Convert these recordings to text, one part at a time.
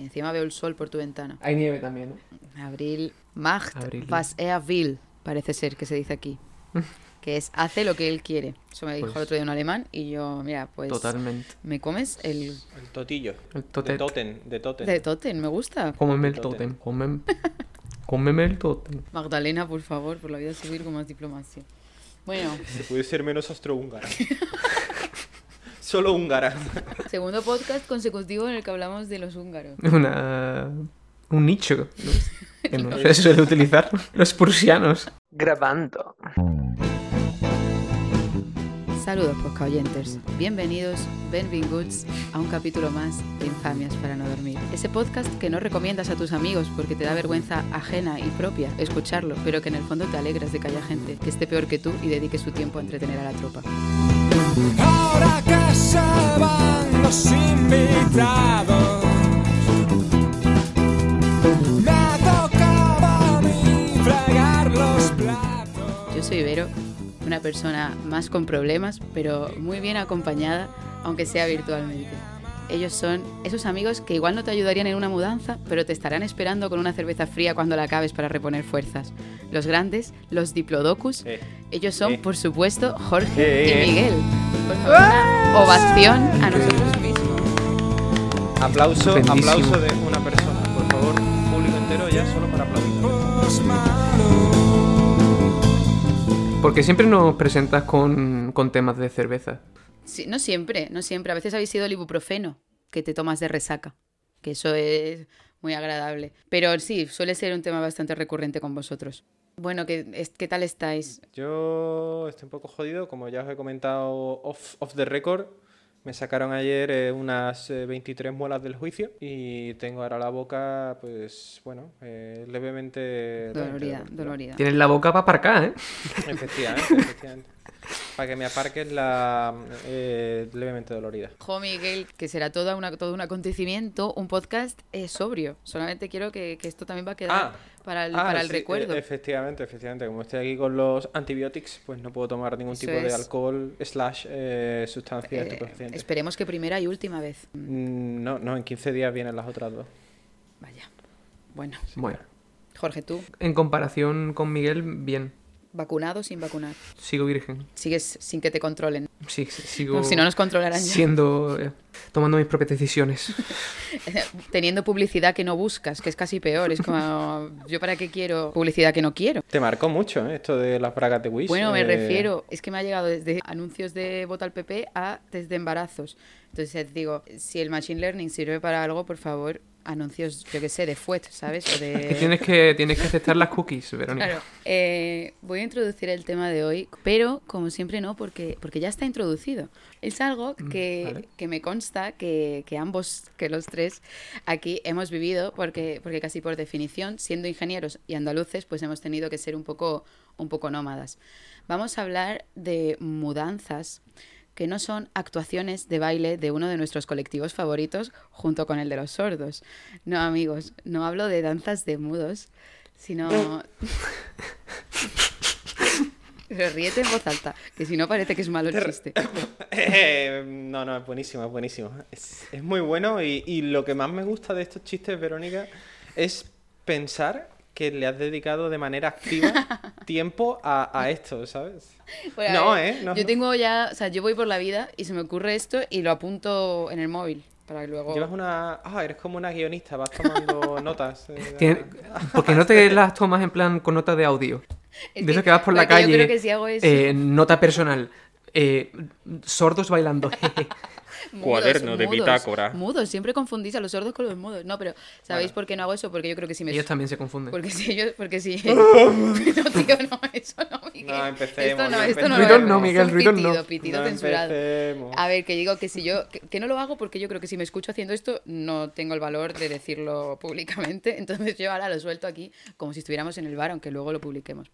Y encima veo el sol por tu ventana. Hay nieve también, ¿no? Abril, Macht Abril. was er will, parece ser que se dice aquí. Que es hace lo que él quiere. Eso me dijo Pues- el otro día un alemán y yo, mira, pues Totalmente. me comes el El totillo. El De totet. Toten, de Toten. de Totten, me gusta. Cómeme el Totem. Cómeme, cómeme el totem. Magdalena, por favor, por la vida civil con más diplomacia. Bueno, Se puede ser menos austrohúngara. Solo húngara. segundo podcast consecutivo en el que hablamos de los húngaros. Una... Un nicho. ¿no? Que no se suele utilizar. Los prusianos. Grabando. Saludos, podcast oyentes. Bienvenidos, benvinguts, a un capítulo más de Infamias para no dormir. Ese podcast que no recomiendas a tus amigos porque te da vergüenza ajena y propia escucharlo, pero que en el fondo te alegras de que haya gente que esté peor que tú y dedique su tiempo a entretener a la tropa. Ahora que se van los invitados, me ha tocado a mí fregar los platos. Yo soy Vero, una persona más con problemas, pero muy bien acompañada, aunque sea virtualmente. Ellos son esos amigos que igual no te ayudarían en una mudanza, pero te estarán esperando con una cerveza fría cuando la acabes para reponer fuerzas. Los grandes, los diplodocus. Eh, Ellos son, eh. por supuesto, Jorge Eh, y Miguel. Por favor, una ovación a nosotros mismos. Aplauso, aplauso de una persona. Por favor, público entero ya solo para aplaudir. Porque siempre nos presentas con, con temas de cerveza. Sí, no siempre, no siempre. A veces habéis sido el ibuprofeno que te tomas de resaca, que eso es muy agradable. Pero sí, suele ser un tema bastante recurrente con vosotros. Bueno, ¿qué, es- ¿qué tal estáis? Yo estoy un poco jodido, como ya os he comentado off, off the record. Me sacaron ayer eh, unas eh, 23 muelas del juicio y tengo ahora la boca, pues bueno, eh, levemente Dolorida, dolorida. Tienes la boca para aparcar, ¿eh? Efectivamente, efectivamente. Para que me aparques la eh, levemente dolorida. Jo, Miguel, que será toda una, todo un acontecimiento, un podcast eh, sobrio. Solamente quiero que, que esto también va a quedar Ah, para el, Ah, para el sí, recuerdo. e- efectivamente, efectivamente. Como estoy aquí con los antibióticos, pues no puedo tomar ningún Eso tipo de alcohol slash eh, sustancia Eh, estupefaciente. esperemos que primera y última vez. Mm, No, no, en 15 días vienen las otras dos. Vaya. Bueno, Bueno. Jorge, tú, En comparación con Miguel, bien. Vacunado o sin vacunar. Sigo virgen. Sigues sin que te controlen. Sí, sigo Si no nos controlarán ya. siendo... eh, tomando mis propias decisiones. Teniendo publicidad que no buscas, que es casi peor. Es como, ¿yo para qué quiero publicidad que no quiero? Te marcó mucho ¿eh? esto de las bragas de Wish. Bueno, me eh, refiero, es que me ha llegado desde anuncios de vota al PP a desde embarazos. Entonces digo, si el machine learning sirve para algo, por favor, anuncios, yo qué sé, de Fuet, ¿sabes? O de... Que tienes que, tienes que aceptar las cookies, Verónica. Claro. Eh, voy a introducir el tema de hoy, pero como siempre no, porque, porque ya está introducido. Es algo que, vale. que me consta que, que ambos, que los tres aquí hemos vivido, porque, porque casi por definición, siendo ingenieros y andaluces, pues hemos tenido que ser un poco, un poco nómadas. Vamos a hablar de mudanzas que no son actuaciones de baile de uno de nuestros colectivos favoritos junto con el de los sordos. No, amigos, no hablo de danzas de mudos, sino... Pero ríete en voz alta, que si no parece que es malo el chiste. Eh, no, no, es buenísimo, es buenísimo. Es, es muy bueno y, y lo que más me gusta de estos chistes, Verónica, es pensar que le has dedicado de manera activa tiempo a, a esto, ¿sabes? Bueno, No, ver, ¿eh? No, yo no. tengo ya, o sea, yo voy por la vida y se me ocurre esto y lo apunto en el móvil para que luego... Llevas una... Ah, eres como una guionista, vas tomando notas. eh, Porque no te las tomas en plan con nota de audio. Es de eso que vas por la calle. Yo creo que si hago eso... eh, nota personal. eh, sordos bailando. Mudos, Cuaderno de mudos, bitácora. Mudos, siempre confundís a los sordos con los mudos. No, pero ¿sabéis Bueno. por qué no hago eso? Porque yo creo que si me... Ellos también se confunden. Porque si ellos... Porque si... no, tío, no, eso no, Miguel. No, empecemos, Esto no, no esto no. Ruido no. Miguel, pitido, pitido No censurado. empecemos. A ver, que digo que si yo... Que, que no lo hago porque yo creo que si me escucho haciendo esto no tengo el valor de decirlo públicamente. Entonces yo ahora lo suelto aquí como si estuviéramos en el bar, aunque luego lo publiquemos.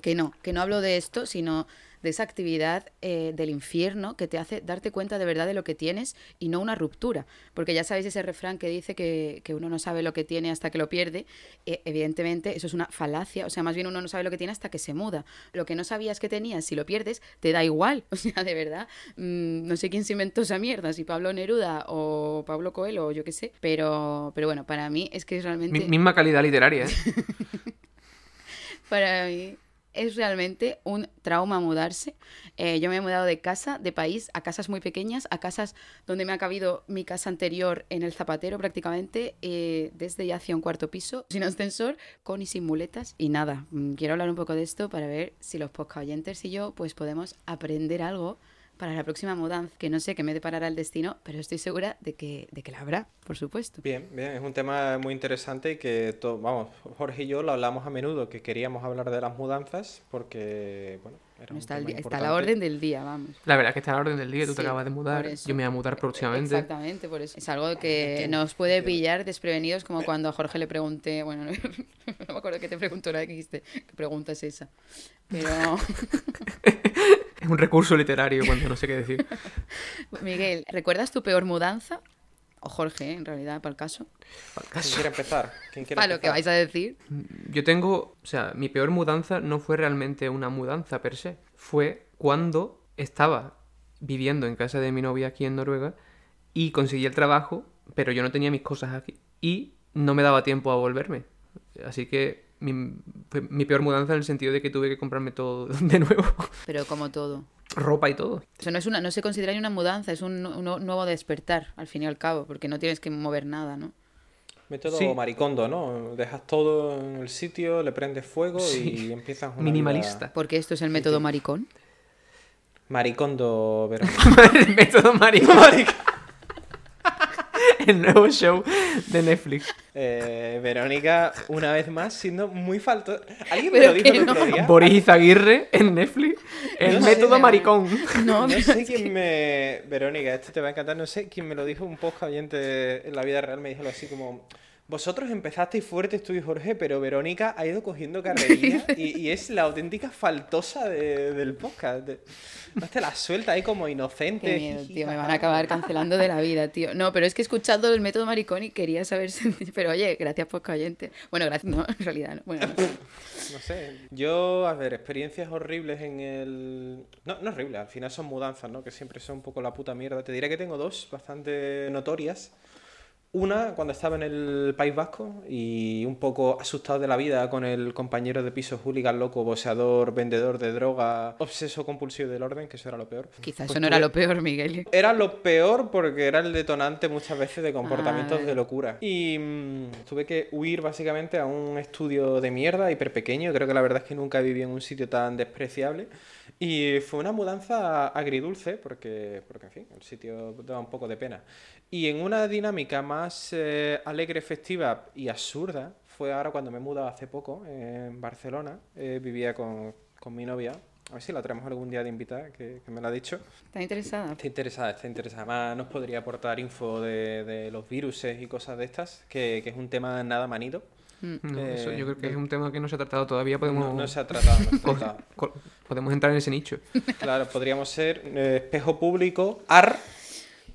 Que no, que no hablo de esto, sino de esa actividad eh, del infierno que te hace darte cuenta de verdad de lo que tienes y no una ruptura. Porque ya sabéis ese refrán que dice que, que uno no sabe lo que tiene hasta que lo pierde. Eh, evidentemente, eso es una falacia. O sea, más bien uno no sabe lo que tiene hasta que se muda. Lo que no sabías que tenías, si lo pierdes, te da igual. O sea, de verdad, mm, no sé quién se inventó esa mierda, si Pablo Neruda o Pablo Coelho o yo qué sé. Pero, pero bueno, para mí es que es realmente... Mi- misma calidad literaria, ¿eh? Para mí es realmente un trauma mudarse. Eh, yo me he mudado de casa, de país, a casas muy pequeñas, a casas donde me ha cabido mi casa anterior en el zapatero prácticamente, eh, desde ya hacia un cuarto piso, sin ascensor, con y sin muletas. Y nada, mm, quiero hablar un poco de esto para ver si los podcast y yo pues podemos aprender algo para la próxima mudanza, que no sé qué me deparará el destino, pero estoy segura de que, de que la habrá, por supuesto. Bien, bien, es un tema muy interesante y que, to- vamos, Jorge y yo lo hablamos a menudo, que queríamos hablar de las mudanzas porque, bueno, era un Está, el tema está a la importante. orden del día, vamos. La verdad es que está a la orden del día, tú te acabas de mudar, yo me voy a mudar próximamente. Exactamente, por eso. Es algo que nos puede pillar desprevenidos, como cuando a Jorge le pregunté, bueno, no, me acuerdo que te preguntó vez que dijiste, ¿qué pregunta es esa? Pero, Es un recurso literario cuando no sé qué decir. Miguel, ¿recuerdas tu peor mudanza? O Jorge, en realidad, para el caso. ¿Quién quiere empezar? ¿Quién quiere Para lo que empezar? vais a decir. Yo tengo, o sea, mi peor mudanza no fue realmente una mudanza per se. Fue cuando estaba viviendo en casa de mi novia aquí en Noruega y conseguí el trabajo, pero yo no tenía mis cosas aquí y no me daba tiempo a volverme. Así que mi, fue mi peor mudanza en el sentido de que tuve que comprarme todo de nuevo, Pero como todo. ropa y todo. Eso no, es una, no se considera ni una mudanza, es un, un nuevo despertar, al fin y al cabo, porque no tienes que mover nada, ¿no? Método Sí. maricondo, ¿no? Dejas todo en el sitio, le prendes fuego Sí. y empiezas una Minimalista. vida- Porque esto es el método maricón. Maricondo, pero... el método maricón. el nuevo show de Netflix. Eh, Verónica, una vez más, siendo muy falto... ¿Alguien me Pero lo dijo el otro no. día? Boris Izaguirre en Netflix. El No método maricón. No, sé que- quién me... Verónica, esto te va a encantar. No sé quién me lo dijo, un podcast oyente en la vida real me dijo algo así como... Vosotros empezasteis fuertes tú y Jorge, pero Verónica ha ido cogiendo carrerilla y, y es la auténtica faltosa de- del podcast. No te la suelta ahí como inocente. Qué miedo, tío, me van a acabar cancelando de la vida, tío. No, pero es que he escuchado el método maricón y quería saber. Pero oye, gracias por oyente. Bueno, gracias, no, en realidad no. Bueno, no. No sé. Yo, a ver, experiencias horribles en el. No, no horribles, al final son mudanzas, ¿no? Que siempre son un poco la puta mierda. Te diré que tengo dos bastante notorias. Una, cuando estaba en el País Vasco y un poco asustado de la vida con el compañero de piso hooligan loco, boxeador, vendedor de droga, obseso compulsivo del orden, que eso era lo peor. Quizás Pues eso no era lo peor, Miguel. era lo peor porque era el detonante muchas veces de comportamientos Ah. de locura. Y mm, tuve que huir básicamente a un estudio de mierda hiper pequeño. Creo que la verdad es que nunca viví en un sitio tan despreciable. Y fue una mudanza agridulce porque, porque en fin, el sitio daba un poco de pena. Y en una dinámica más eh, alegre, festiva y absurda, fue ahora cuando me he mudado hace poco en Barcelona. Eh, vivía con, con mi novia. A ver si la traemos algún día de invitada, que, que me lo ha dicho. ¿Estás interesada? Está interesada, está interesada. Además, nos podría aportar info de, de los virus y cosas de estas, que, que es un tema nada manido. Mm. No, eso Eh, yo creo que de- es un tema que no se ha tratado todavía. Podemos, No, no se ha tratado, no se ha tratado. podemos entrar en ese nicho. Claro, podríamos ser eh, espejo público, AR,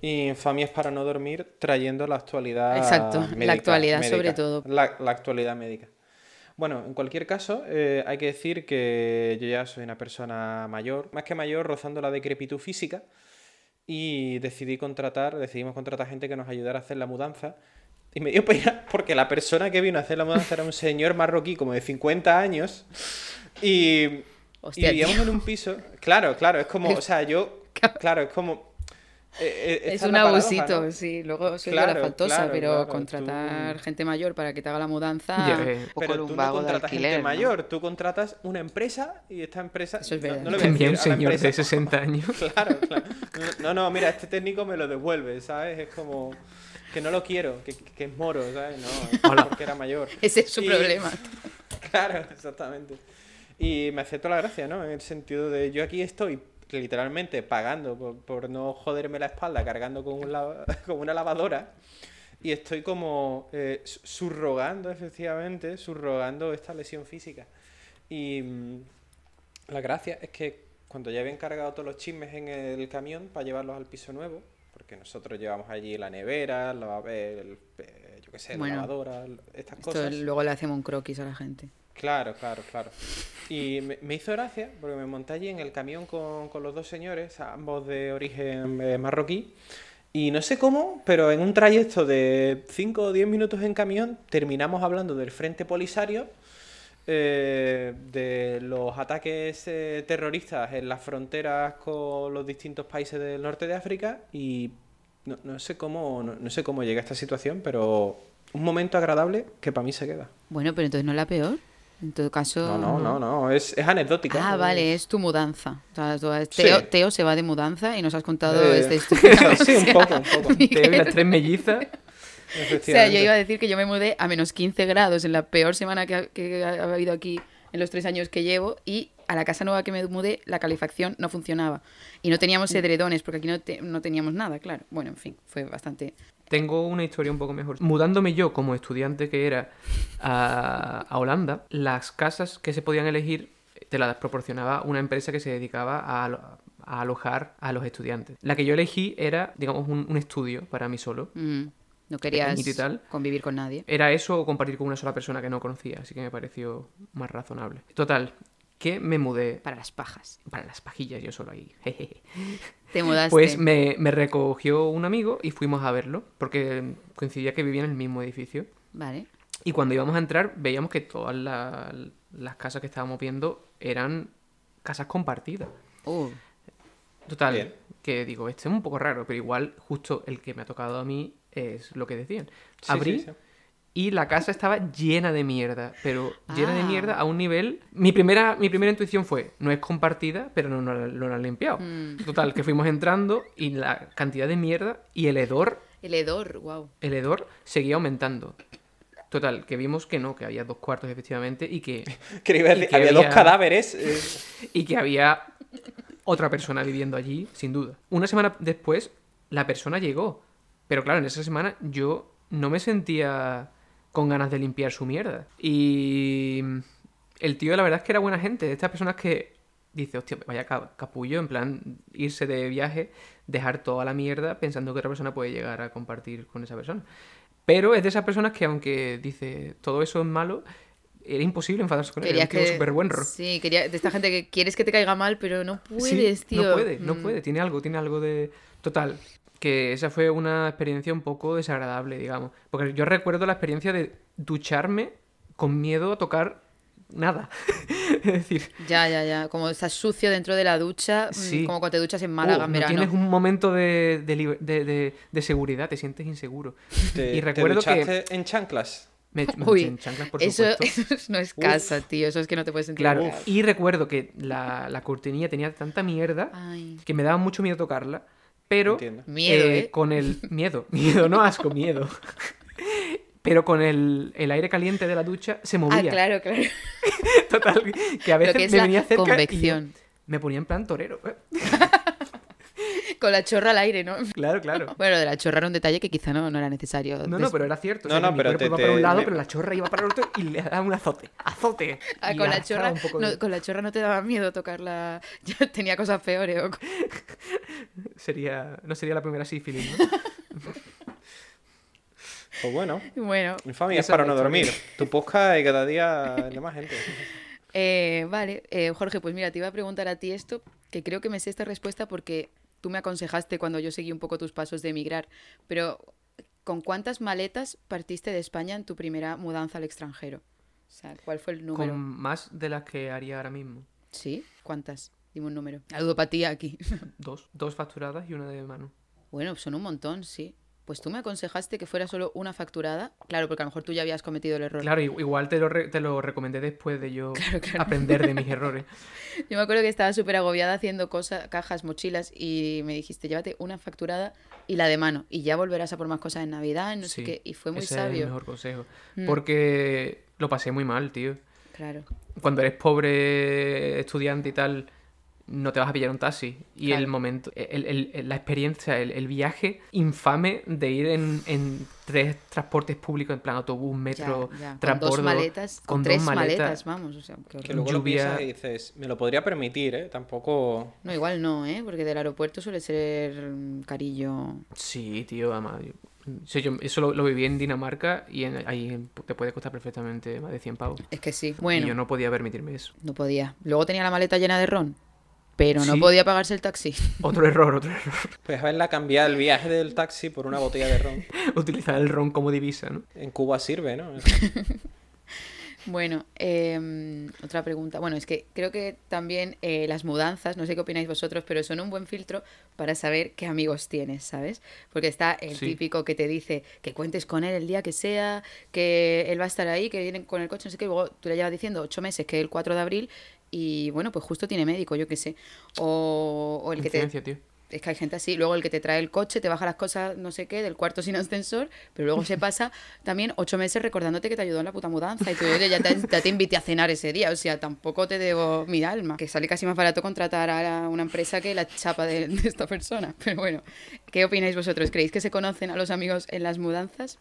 y infamias para no dormir, trayendo la actualidad Exacto, la médica- actualidad sobre todo. La, la actualidad médica. Bueno, en cualquier caso, eh, hay que decir que yo ya soy una persona mayor, más que mayor, rozando la decrepitud física, y decidí contratar, decidimos contratar gente que nos ayudara a hacer la mudanza. Y me dio pena porque la persona que vino a hacer la mudanza era un señor marroquí como de 50 años. Y, Hostia, y vivíamos tío. en un piso. Claro, claro, es como, o sea, yo. Claro, es como. eh, eh, Es un paradoja, abusito, ¿no? sí. Luego soy Claro, de la faltosa, claro, pero claro, contratar tú- gente mayor para que te haga la mudanza. Un poco Pero tú no lumbago de contratas alquiler, gente ¿no? mayor, tú contratas una empresa y esta empresa. Eso es no- verdad. No, Tenía un señor de empresa- 60 años. Claro, claro. No, no, mira, este técnico me lo devuelve, ¿sabes? Es como que no lo quiero, que, que es moro, ¿sabes? No, es Hola. porque era mayor. Ese es su Y- problema. Claro, exactamente. Y me acepto la gracia, ¿no? En el sentido de yo aquí estoy literalmente pagando por, por no joderme la espalda cargando con, un lava- con una lavadora y estoy como eh, su- subrogando, efectivamente, subrogando esta lesión física. Y mm, la gracia es que cuando ya habían cargado todos los chismes en el camión para llevarlos al piso nuevo, porque nosotros llevamos allí la nevera, la, el, eh, yo qué sé, Bueno, la lavadora, estas Esto cosas. luego le hacemos un croquis a la gente. Claro, claro, claro. Y me, me hizo gracia porque me monté allí en el camión con, con los dos señores, ambos de origen eh, marroquí. Y no sé cómo, pero en un trayecto de 5 o 10 minutos en camión terminamos hablando del Frente Polisario, eh, de los ataques eh, terroristas en las fronteras con los distintos países del norte de África y no, no sé cómo no, no sé cómo llegué a esta situación, pero un momento agradable que para mí se queda. Bueno, pero entonces no es la peor. En todo caso. No, no, no, no, es, es anecdótica. Ah, vale, es tu mudanza. O sea, tú- Sí. Teo, Teo se va de mudanza y nos has contado Eh, esta historia. sí, un poco, un poco. Te doy las tres mellizas. O sea, yo iba a decir que yo me mudé a menos 15 grados en la peor semana que ha, que ha habido aquí en los tres años que llevo y a la casa nueva que me mudé la calefacción no funcionaba. Y no teníamos edredones porque aquí no, te- no teníamos nada, claro. Bueno, en fin, fue bastante... Tengo una historia un poco mejor. Mudándome yo como estudiante que era a, a Holanda, las casas que se podían elegir te las proporcionaba una empresa que se dedicaba a, a alojar a los estudiantes. La que yo elegí era, digamos, un, un estudio para mí solo. mm, no querías Pequeñito y tal. convivir con nadie. Era eso o compartir con una sola persona que no conocía, así que me pareció más razonable. Total, que me mudé Para las pajas. para las pajillas yo solo ahí. jejeje. Te mudaste. Pues me, me recogió un amigo y fuimos a verlo, porque coincidía que vivía en el mismo edificio. Vale. Y cuando íbamos a entrar, veíamos que todas la- las casas que estábamos viendo eran casas compartidas. Uh, Total, Bien. que digo, este es un poco raro, pero igual justo el que me ha tocado a mí es lo que decían. Sí, Abrí sí, sí. y la casa estaba llena de mierda, pero llena de Ah. mierda a un nivel... Mi primera, mi primera intuición fue, no es compartida, pero no, no, no la han limpiado. Mm. Total, que fuimos entrando y la cantidad de mierda y el hedor, el hedor, wow. el hedor seguía aumentando. Total, que vimos que no, que había dos cuartos efectivamente y que, Que iba a Y decir, que había, dos cadáveres. eh, y que había otra persona viviendo allí, sin duda. Una semana después, la persona llegó. Pero claro, en esa semana yo no me sentía con ganas de limpiar su mierda. Y el tío, la verdad es que era buena gente. De estas personas que dice, hostia, vaya ca- capullo, en plan, irse de viaje, dejar toda la mierda pensando que otra persona puede llegar a compartir con esa persona. Pero es de esas personas que, aunque dice todo eso es malo, era imposible enfadarse con él. Era un tío súper buen ro- Sí, quería, de esta gente que quieres que te caiga mal, pero no Sí, puedes, tío. No puede, no Mm. puede. Tiene algo, tiene algo de. Total. Que esa fue una experiencia un poco desagradable, digamos. Porque yo recuerdo la experiencia de ducharme con miedo a tocar nada. es decir, Ya, ya, ya. Como estás sucio dentro de la ducha, mm, Sí. como cuando te duchas en uh, Málaga en no verano. tienes un momento de, de, de- de- de seguridad, te sientes inseguro. te, y te recuerdo que duchaste en chanclas. me, me Uy, en chanclas, por eso, supuesto. eso no es Uf. casa, tío. Eso es que no te puedes sentir. Claro, en y recuerdo que la, la cortinilla tenía tanta mierda Ay, que me daba mucho miedo tocarla, pero Entiendo. miedo, eh, ¿eh? con el miedo, miedo, no asco, miedo. Pero con el, el aire caliente de la ducha se Ah, movía. claro, claro. Total, que a veces que me venía cerca y me ponía en plan torero. Con la chorra al aire, ¿no? Claro, claro. Bueno, de la chorra era un detalle que quizá no, no era necesario. No, des- no, pero era cierto. o No, sea, no, mi pero te- iba para te- un lado, me- pero la chorra iba para el otro y le daba un azote. ¡Azote! Ah, con, la chorra, un poco no, con la chorra no te daba miedo tocarla. Yo tenía cosas peores. o- Sería... No sería la primera sífilis, ¿no? Pues bueno, Bueno, mi familia es para no dormir. Tu podcast y cada día hay de más gente. Eh, vale, eh, Jorge, pues mira, te iba a preguntar a ti esto, que creo que me sé esta respuesta porque tú me aconsejaste cuando yo seguí un poco tus pasos de emigrar, pero ¿con cuántas maletas partiste de España en tu primera mudanza al extranjero? O sea, ¿cuál fue el número? Con más de las que haría ahora mismo. ¿Sí? ¿Cuántas? Dime un número. La ludopatía aquí. Dos. Dos facturadas y una de mano. bueno, son un montón, sí. Pues tú me aconsejaste que fuera solo una facturada. Claro, porque a lo mejor tú ya habías cometido el error. Claro, igual te lo, re- te lo recomendé después de yo aprender de mis errores. Yo me acuerdo que estaba súper agobiada haciendo cosas, cajas, mochilas y me dijiste, llévate una facturada y la de mano y ya volverás a por más cosas en Navidad, no sé Sí, qué. Y fue muy ese es el sabio. mejor consejo. Mm. Porque lo pasé muy mal, tío. Claro. Cuando eres pobre estudiante y tal, no te vas a pillar un taxi. Y Claro. el momento, el- el- el- la experiencia, el, el viaje infame de ir en, en tres transportes públicos, en plan autobús, metro, Ya, ya, Con dos maletas, con, con dos tres maletas. maletas, vamos. O sea, qué Que luego Lluvia. piensas y dices, me lo podría permitir, ¿eh? Tampoco... No, igual no, ¿eh? Porque del aeropuerto suele ser carillo. Sí, tío, además. yo- sí, yo- eso lo, lo viví en Dinamarca y en- ahí te puede costar perfectamente más de 100 pavos. Es que sí. Y Bueno, yo no... no podía permitirme eso. podía. Luego tenía la maleta llena de ron, pero no Sí. podía pagarse el taxi. Otro error, otro error. Pues haberla cambiado el viaje del taxi por una botella de ron. Utilizar el ron como divisa, ¿no? En Cuba sirve, ¿no? Bueno, em, otra pregunta. Bueno, es que creo que también eh, las mudanzas, no sé qué opináis vosotros, pero son un buen filtro para saber qué amigos tienes, ¿sabes? Porque está el Sí. típico que te dice que cuentes con él el día que sea, que él va a estar ahí, que viene con el coche, no sé qué, y luego tú le llevas diciendo ocho meses que es el 4 de abril y bueno, pues justo tiene médico, yo qué sé. O, o el que te, tío. es que hay gente así. Luego el que te trae el coche, te baja las cosas, no sé qué, del cuarto sin ascensor, pero luego se pasa también ocho meses recordándote que te ayudó en la puta mudanza. Y tú, oye, ya te, ya te invité a cenar ese día. O sea, tampoco te debo mi alma. Que sale casi más barato contratar a la- una empresa que la chapa de, de esta persona. Pero bueno, ¿qué opináis vosotros? ¿Creéis que se conocen a los amigos en las mudanzas?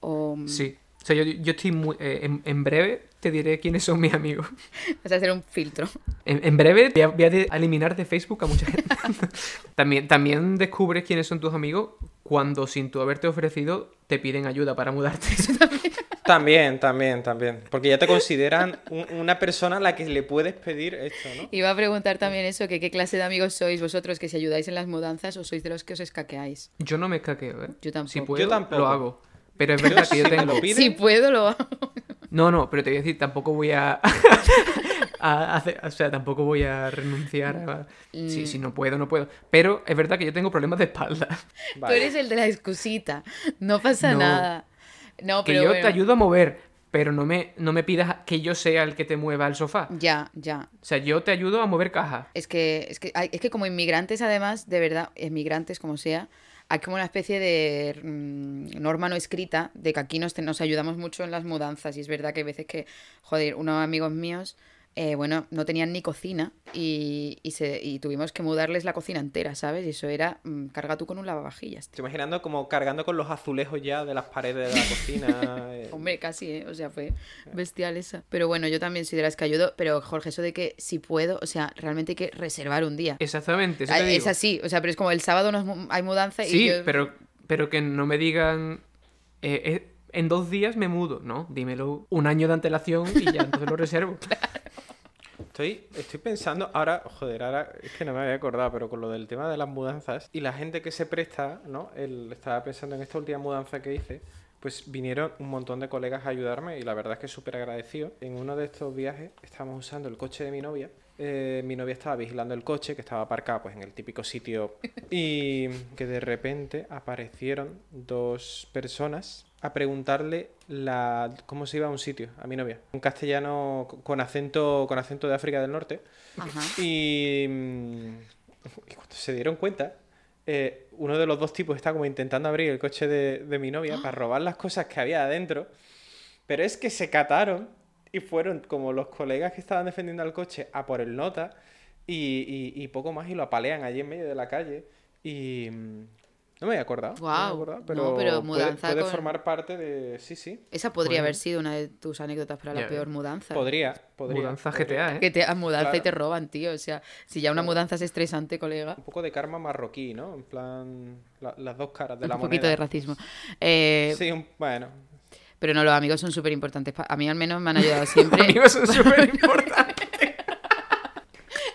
O mm, Sí. O sea, yo, yo estoy muy... eh, en, en breve te diré quiénes son mis amigos. vas a hacer un filtro? En, en breve voy a, voy a eliminar de Facebook a mucha gente. también, también descubres quiénes son tus amigos cuando, sin tú haberte ofrecido, te piden ayuda para mudarte. También, también, también. Porque ya te consideran un- una persona a la que le puedes pedir esto, ¿no? Iba a preguntar también eso, que qué clase de amigos sois vosotros, que si ayudáis en las mudanzas o sois de los que os escaqueáis. Yo no me escaqueo, ¿eh? Yo tampoco. Si Yo puedo, tampoco. lo hago. Pero es verdad que yo si me tengo... lo piden- Si puedo, lo hago. No, no, pero te voy a decir, tampoco voy a... a hacer- o sea, tampoco voy a renunciar a... Mm. Si, si no puedo, no puedo. Pero es verdad que yo tengo problemas de espalda. Vale. Tú eres el de la excusita. No pasa No. nada. No, que pero yo bueno. te ayudo a mover, pero no me, no me pidas que yo sea el que te mueva el sofá. Ya, ya. O sea, yo te ayudo a mover cajas. Es que, es que, es que como inmigrantes, además, de verdad, inmigrantes como sea, hay como una especie de mm, norma no escrita de que aquí nos, nos ayudamos mucho en las mudanzas. Y es verdad que hay veces que, joder, unos amigos míos, eh, bueno, no tenían ni cocina y, y, se, y tuvimos que mudarles la cocina entera, ¿sabes? Y eso era, mm, carga tú con un lavavajillas. Estoy imaginando como cargando con los azulejos ya de las paredes de la cocina. eh. Hombre, casi, ¿eh? O sea, fue bestial esa. Pero bueno, yo también soy de las que ayudo. Pero, Jorge, eso de que si puedo, o sea, realmente hay que reservar un día. Exactamente, eso Ah, te digo. Es así, o sea, pero es como el sábado no hay mudanza y Sí, yo... pero, pero que no me digan... eh, eh, en dos días me mudo. No, dímelo un año de antelación y ya entonces lo reservo. Estoy, estoy pensando, ahora, joder, ahora es que no me había acordado, pero con lo del tema de las mudanzas y la gente que se presta, ¿no? El, estaba pensando en esta última mudanza que hice, pues vinieron un montón de colegas a ayudarme y la verdad es que súper agradecido. En uno de estos viajes estábamos usando el coche de mi novia. eh, mi novia estaba vigilando el coche que estaba aparcado pues en el típico sitio y que de repente aparecieron dos personas a preguntarle la, cómo se iba a un sitio a mi novia. Un castellano con acento, con acento de África del Norte. Ajá. Y, mm, y cuando se dieron cuenta, eh, uno de los dos tipos está como intentando abrir el coche de, de mi novia para robar las cosas que había adentro. Pero es que se cataron y fueron como los colegas que estaban defendiendo al coche a por el nota y, y- y poco más y lo apalean allí en medio de la calle. Y mm, no me había acordado. no me había Guau. acordado, No, pero, puede- mudanza puede, con- formar parte de... Sí, sí. Esa podría Bueno. haber sido una de tus anécdotas para la peor mudanza. Podría, podría. Mudanza. GTA, ¿eh? Que te mudanza y te roban, tío. O sea, si ya una mudanza es estresante, colega. Un poco de karma marroquí, ¿no? En plan, la- las dos caras de Un la poquito moneda. de racismo. Eh, Sí, un- bueno. Pero no, los amigos son súper importantes. A mí al menos me han ayudado siempre. Amigos son súper importantes.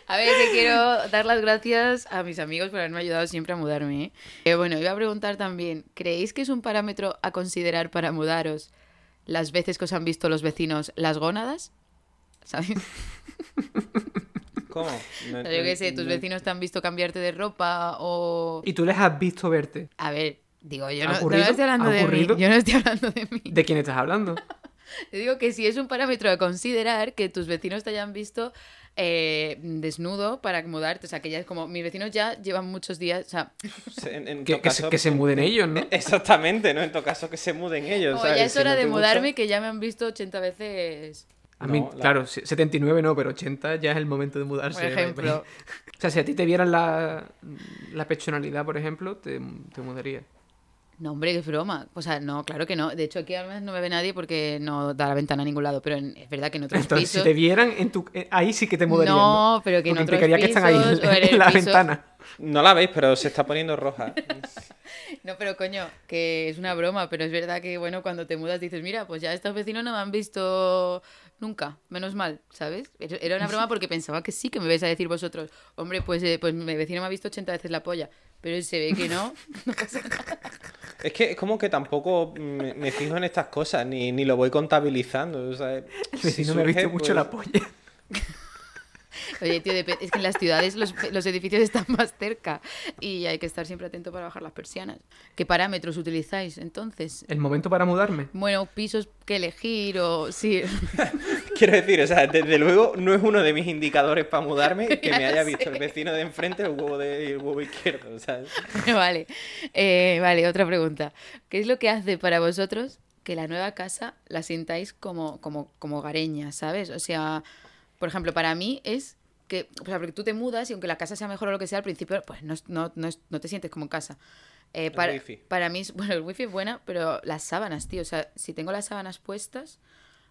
A ver, que quiero dar las gracias a mis amigos por haberme ayudado siempre a mudarme. ¿eh? Eh, bueno, iba a preguntar también, ¿creéis que es un parámetro a considerar para mudaros las veces que os han visto los vecinos las gónadas? ¿Sabes? ¿Cómo? No- yo qué sé, tus no- vecinos te han visto cambiarte de ropa o... Y tú les has visto verte. A ver, digo, yo ¿Ha no, no estoy hablando ¿Ha de mí. Yo no estoy hablando de mí. ¿De quién estás hablando? Te digo que sí es un parámetro a considerar que tus vecinos te hayan visto eh, desnudo para mudarte. O sea, que ya es como, mis vecinos ya llevan muchos días, o sea, se- en- en Que, que se, caso- que se muden ellos, ¿no? Exactamente, ¿no? En todo caso que se muden ellos. como ¿sabes? ya es Si hora no de te gusta- mudarme que ya me han visto 80 veces. A mí, No, la- claro, se- 79 no, pero 80 ya es el momento de mudarse. Por ejemplo. O sea, si a ti te vieran la, la pechonalidad, por ejemplo, te, te mudaría. No, hombre, qué broma. O sea, no, claro que no. De hecho, aquí además no me ve nadie porque no da la ventana a ningún lado. Pero en- es verdad que en otros Entonces, pisos... si te vieran, en tu, eh, ahí sí que te mudarían. No, pero que en otros implicaría que están ahí pisos o en la piso- ventana. No la veis, pero se está poniendo roja. No, pero coño, que es una broma, pero es verdad que, bueno, cuando te mudas dices, mira, pues ya estos vecinos no me han visto nunca, menos mal, ¿sabes? Era era una broma porque pensaba que sí que me vais a decir vosotros, hombre, pues, eh, pues mi vecino me ha visto 80 veces la polla, pero se ve que no. no. Es que es como que tampoco me, me fijo en estas cosas, ni, ni lo voy contabilizando. O sea, El vecino me ha visto mucho la polla. Oye, tío, es que en las ciudades los, los edificios están más cerca y hay que estar siempre atento para bajar las persianas. ¿Qué parámetros utilizáis entonces? El momento para mudarme. Bueno, pisos que elegir o... Sí, Quiero decir, o sea, desde luego no es uno de mis indicadores para mudarme que me haya Ya visto el vecino de enfrente el huevo de el huevo izquierdo, ¿sabes? vale. Eh, vale, otra pregunta. ¿Qué es lo que hace para vosotros que la nueva casa la sintáis como, como, como hogareña, ¿sabes? O sea, por ejemplo, para mí es que, o sea, porque tú te mudas y aunque la casa sea mejor o lo que sea, al principio, pues no, no, no, es- no te sientes como en casa. Eh, para, wifi. para mí, es- bueno, el wifi es buena, pero las sábanas, tío, o sea, si tengo las sábanas puestas,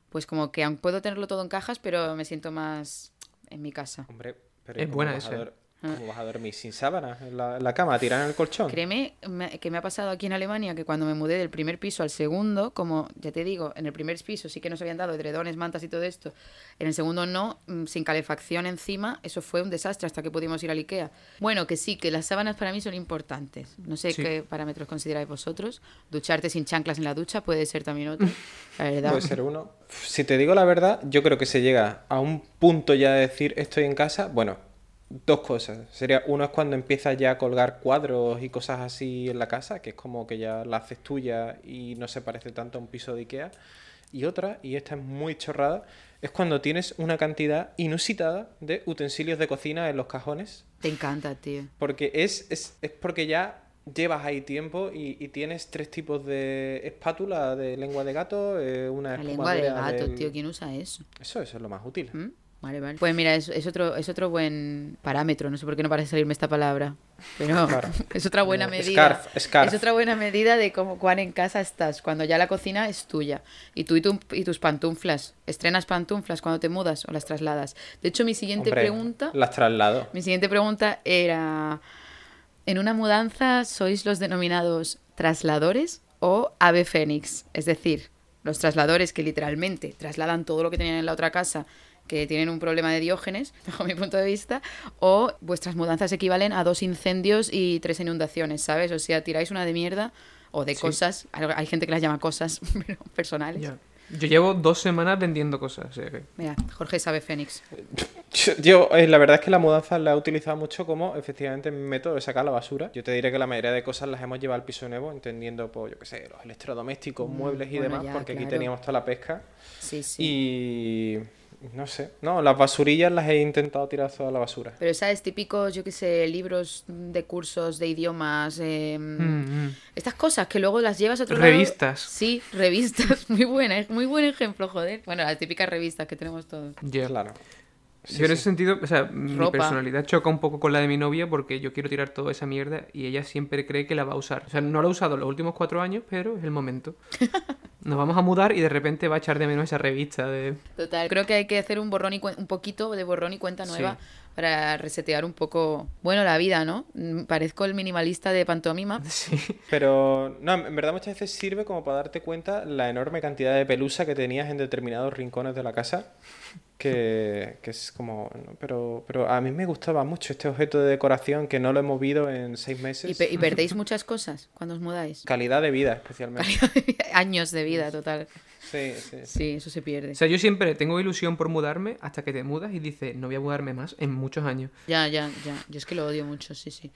pues como que aún puedo tenerlo todo en cajas, pero me siento más en mi casa. Hombre, pero Es ¿cómo buena esa. Dor- ¿Cómo vas a dormir sin sábanas en la, en la cama, tirar en el colchón? Créeme me- que me ha pasado aquí en Alemania que cuando me mudé del primer piso al segundo, como ya te digo, en el primer piso sí que nos habían dado edredones, mantas y todo esto, en el segundo no, mm, sin calefacción encima, eso fue un desastre hasta que pudimos ir al Ikea. Bueno, que sí, que las sábanas para mí son importantes. No sé Sí. qué parámetros consideráis vosotros. Ducharte sin chanclas en la ducha puede ser también otro. La verdad. Puede ser uno. Si te digo la verdad, yo creo que se llega a un punto ya de decir estoy en casa. Bueno, dos cosas. Sería uno es cuando empiezas ya a colgar cuadros y cosas así en la casa, que es como que ya la haces tuya y no se parece tanto a un piso de Ikea. Y otra, y esta es muy chorrada, es cuando tienes una cantidad inusitada de utensilios de cocina en los cajones Te encanta, tío. porque es, es, es porque ya llevas ahí tiempo y, y tienes tres tipos de espátula de lengua de gato, eh, una La lengua espumadera gato, del- tío, ¿quién usa eso? Eso, eso es lo más útil. ¿Mm? Vale, vale. Pues mira, es, es otro, es otro buen parámetro, no sé por qué no parece salirme esta palabra, pero Claro. es otra buena No, medida. scarf, scarf. Es otra buena medida de cómo cuán en casa estás, cuando ya la cocina es tuya. Y tú y, tu- y tus pantuflas, ¿estrenas pantuflas cuando te mudas o las trasladas? De hecho, mi siguiente Hombre, pregunta, Las traslado. mi siguiente pregunta era, ¿en una mudanza sois los denominados trasladores o ave fénix? Es decir, los trasladores que literalmente trasladan todo lo que tenían en la otra casa, que tienen un problema de diógenes, bajo mi punto de vista, o vuestras mudanzas equivalen a dos incendios y tres inundaciones, ¿sabes? O sea, tiráis una de mierda o de Sí. cosas, hay gente que las llama cosas, pero personales. Yo llevo dos semanas vendiendo cosas. Mira, Jorge es ave fénix. Yo, yo, eh, la verdad es que la mudanza la he utilizado mucho como efectivamente método de sacar la basura. Yo te diré que la mayoría de cosas las hemos llevado al piso nuevo, entendiendo, pues, yo qué sé, los electrodomésticos, Mm, muebles y bueno, demás, ya, porque aquí teníamos toda la pesca. Sí, sí. Y no sé, no, las basurillas las he intentado tirar toda a la basura. Pero, ¿sabes? Típicos, yo qué sé, libros de cursos de idiomas, eh, Mm, mm. Estas cosas que luego las llevas a otro lado. Revistas. Sí, revistas. Muy buena, es muy buen ejemplo, joder. Bueno, las típicas revistas que tenemos todos. Ya. Claro. Sí, yo en ese sentido, o sea, mi personalidad choca un poco con la de mi novia porque yo quiero tirar toda esa mierda y ella siempre cree que la va a usar. O sea, no la ha usado los últimos cuatro años, pero es el momento. Nos vamos a mudar y de repente va a echar de menos esa revista de... Total. Creo que hay que hacer un borrón y un poquito de borrón y cuenta nueva Sí. Para resetear un poco, bueno, la vida, ¿no? Mm, Parezco el minimalista de pantomima. Sí. Pero, no, en verdad muchas veces sirve como para darte cuenta la enorme cantidad de pelusa que tenías en determinados rincones de la casa. Que, que es como... no, Pero, pero a mí me gustaba mucho este objeto de decoración que no lo he movido en seis Y, meses. pe- y perdéis muchas cosas cuando os mudáis. Calidad de vida, especialmente. Años de vida, total. Sí, sí. sí. Sí, eso se pierde. O sea, yo siempre tengo ilusión por mudarme hasta que te mudas y dices, no voy a mudarme más en muchos años. Ya, ya, ya. Yo es que lo odio mucho, sí, sí.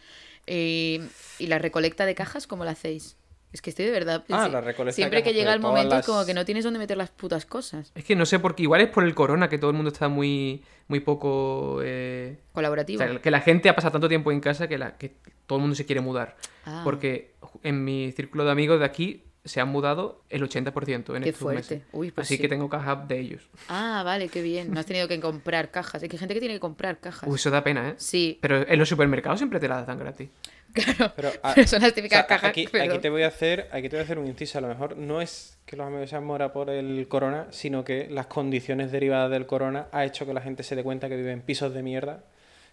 Eh, ¿Y la recolecta de cajas cómo la hacéis? Es que estoy de verdad. Ah, sí, la recolecta de Siempre que cajas, llega pero el momento es las- como que no tienes dónde meter las putas cosas. Es que no sé, porque igual es por el corona que todo el mundo está muy, muy poco... eh, O Colaborativo. sea, que la gente ha pasado tanto tiempo en casa que, la, que todo el mundo se quiere mudar. Ah. Porque en mi círculo de amigos de aquí se han mudado el 80% en Qué estos fuerte. meses. Uy, pues Así sí. que tengo cajas de ellos. Ah, vale, qué bien. No has tenido que comprar cajas. Es que hay gente que tiene que comprar cajas. Uy, eso da pena, ¿eh? Sí, Pero en los supermercados siempre te las dan gratis. claro. Pero, ah, Pero son las típicas o sea, cajas. Aquí, pero- aquí te voy a hacer, aquí te voy a hacer un inciso. A lo mejor no es que los amigos sean mora por el corona, sino que las condiciones derivadas del corona ha hecho que la gente se dé cuenta que vive en pisos de mierda.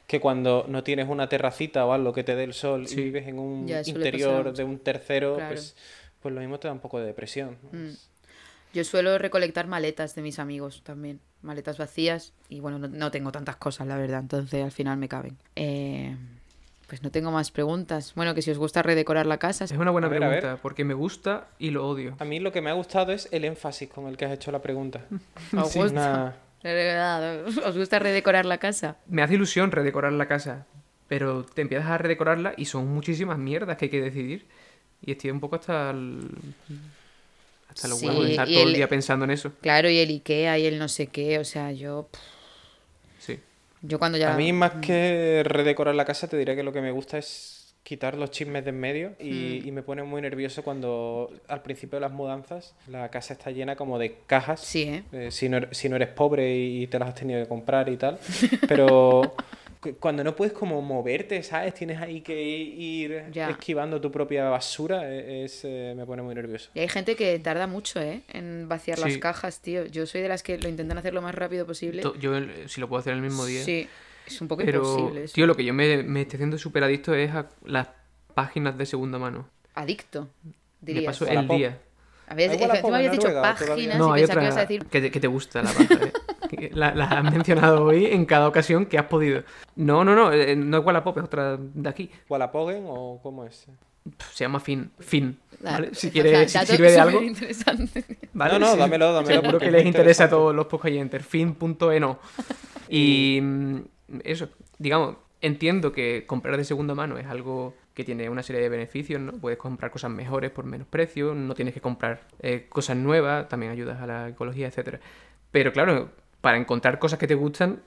Que cuando no tienes una terracita o algo que te dé el sol Sí. y vives en un Ya, interior de un tercero, Claro. pues, pues lo mismo te da un poco de depresión. Mm. Yo suelo recolectar maletas de mis amigos también. Maletas vacías. Y bueno, no, no tengo tantas cosas, la verdad. Entonces al final me caben. Eh, pues no tengo más preguntas. Bueno, que si os gusta redecorar la casa. Es una buena ver, pregunta, porque me gusta y lo odio. A mí lo que me ha gustado es el énfasis con el que has hecho la pregunta. ¿Os Sí, gusta? una- De verdad, ¿Os gusta redecorar la casa? Me hace ilusión redecorar la casa, pero te empiezas a redecorarla y son muchísimas mierdas que hay que decidir. Y estoy un poco hasta el... hasta los Sí, huevos de estar todo el- el día pensando en eso. Claro, y el Ikea y el no sé qué. O sea, yo. Sí. Yo cuando ya. A mí más que redecorar la casa te diré que lo que me gusta es quitar los chismes de en medio y, Mm. y me pone muy nervioso cuando al principio de las mudanzas la casa está llena como de cajas. Sí, ¿eh? Eh, si, no, er- si no eres pobre y te las has tenido que comprar y tal. Pero cuando no puedes como moverte, ¿sabes? Tienes ahí que ir Ya. esquivando tu propia basura, e- es, eh, me pone muy nervioso. Y hay gente que tarda mucho, ¿eh? En vaciar las cajas, tío. Yo soy de las que lo intentan hacer lo más rápido posible. To- Yo, si lo puedo hacer el mismo día. Sí, es un poco Pero, imposible. eso. tío, lo que yo me, me estoy haciendo súper adicto es a las páginas de segunda mano. Adicto, Me dirías. paso el día. Habías, ¿Hay es que tú Wallapop me habías dicho páginas No, y pensaba que ibas a decir... que, te, que te gusta la paja, ¿eh? Que la, la has mencionado hoy en cada ocasión que has podido. No, no, no, eh, no es Wallapop, es otra de aquí. ¿Wallapogen o cómo es? Se llama Fin. Fin. ¿vale? Ah, Si o quieres, sea, si dato sirve de algo. ¿vale? No, no, dámelo, dámelo, Seguro que es les interesa a todos los podcasts Fin.eno. Y mm, eso, digamos, entiendo que comprar de segunda mano es algo que tiene una serie de beneficios, ¿no? Puedes comprar cosas mejores por menos precio, no tienes que comprar eh, cosas nuevas, también ayudas a la ecología, etcétera. Pero claro, para encontrar cosas que te gustan,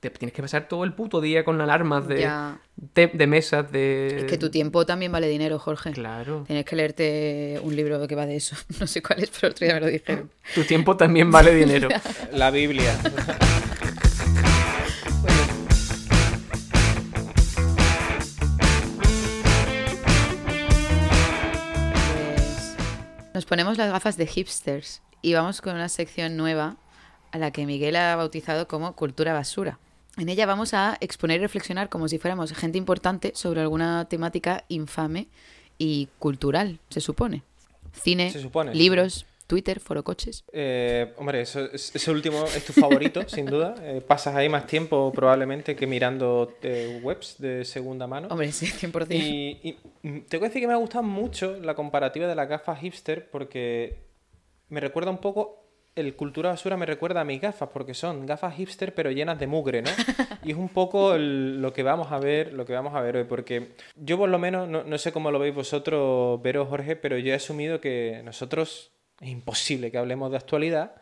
te tienes que pasar todo el puto día con alarmas de, Ya. de, de mesas, de... Es que tu tiempo también vale dinero, Jorge. Claro. Tienes que leerte un libro que va de eso. No sé cuál es, pero otro día me lo dijeron. Tu tiempo también vale dinero. La Biblia. Pues nos ponemos las gafas de hipsters y vamos con una sección nueva a la que Miguel ha bautizado como Cultura Basura. En ella vamos a exponer y reflexionar como si fuéramos gente importante sobre alguna temática infame y cultural, se supone. Cine, Se supone, sí. libros, Twitter, forocoches. Eh, hombre, eso, ese último es tu favorito, sin duda. Eh, pasas ahí más tiempo probablemente que mirando eh, webs de segunda mano. Hombre, sí, 100%. Y, y, tengo que decir que me ha gustado mucho la comparativa de las gafas hipster porque me recuerda un poco, el cultura basura me recuerda a mis gafas porque son gafas hipster pero llenas de mugre, ¿no? Y es un poco el- lo que vamos a ver, lo que vamos a ver hoy porque yo por lo menos, no, no sé cómo lo veis vosotros, Vero, Jorge, pero yo he asumido que nosotros es imposible que hablemos de actualidad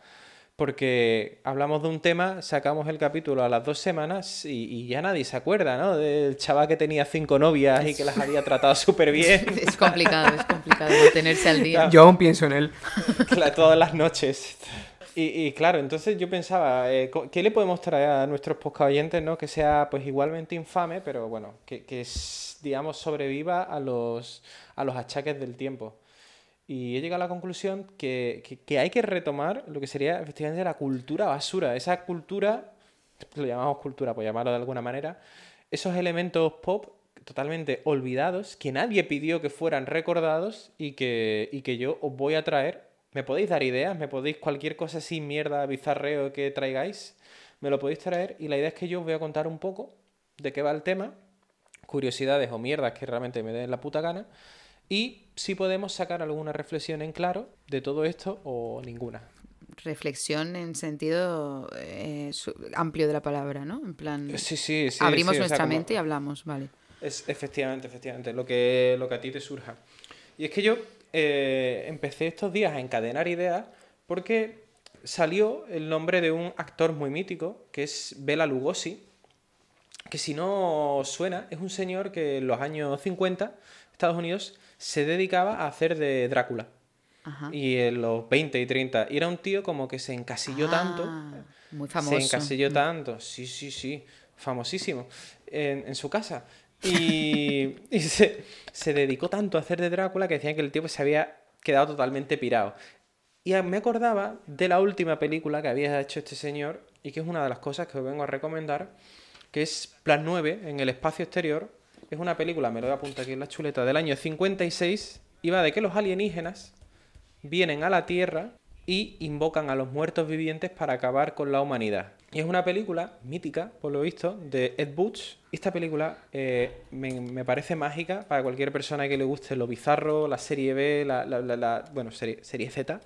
porque hablamos de un tema, sacamos el capítulo a las dos semanas y, y ya nadie se acuerda, ¿no? Del chaval que tenía cinco novias y que las había tratado súper bien Es complicado, es complicado mantenerse al día. Yo aún pienso en él. todas las noches. Y, y claro, entonces yo pensaba, eh, ¿qué le podemos traer a nuestros podcast ¿no? Que sea pues igualmente infame, pero bueno, que, que digamos sobreviva a los, a los achaques del tiempo. Y he llegado a la conclusión que, que- que hay que retomar lo que sería efectivamente la cultura basura. Esa cultura, lo llamamos cultura, por llamarlo de alguna manera, esos elementos pop totalmente olvidados, que nadie pidió que fueran recordados y que, y que yo os voy a traer. ¿Me podéis dar ideas? ¿Me podéis cualquier cosa así, mierda, bizarreo que traigáis? Me lo podéis traer y la idea es que yo os voy a contar un poco de qué va el tema, curiosidades o mierdas que realmente me den la puta gana y si podemos sacar alguna reflexión en claro de todo esto o ninguna. Reflexión en sentido eh, amplio de la palabra, ¿no? En plan, Sí, sí, sí. abrimos sí, o sea, nuestra como- mente y hablamos, vale. Es, efectivamente, efectivamente, lo que, lo que a ti te surja. Y es que yo eh, empecé estos días a encadenar ideas porque salió el nombre de un actor muy mítico, que es Bela Lugosi, que si no suena, es un señor que en los años 50, Estados Unidos, se dedicaba a hacer de Drácula. Ajá. y en los 20 y 30. Y era un tío como que se encasilló tanto. Ah, Muy famoso. Se encasilló tanto. Sí, sí, sí. Famosísimo. En, en su casa. Y, y se, dedicó tanto a hacer de Drácula que decían que el tío pues, se había quedado totalmente pirado. Y me acordaba de la última película que había hecho este señor y que es una de las cosas que os vengo a recomendar, que es Plan 9 en el espacio exterior. Es una película, me lo voy a apuntar aquí en la chuleta, del año 56 y va de que los alienígenas vienen a la Tierra y invocan a los muertos vivientes para acabar con la humanidad. Y es una película mítica, por lo visto, de Ed. Y Esta película eh, me, parece mágica para cualquier persona que le guste lo bizarro, la serie B, la, la- la- la- bueno, serie, Z.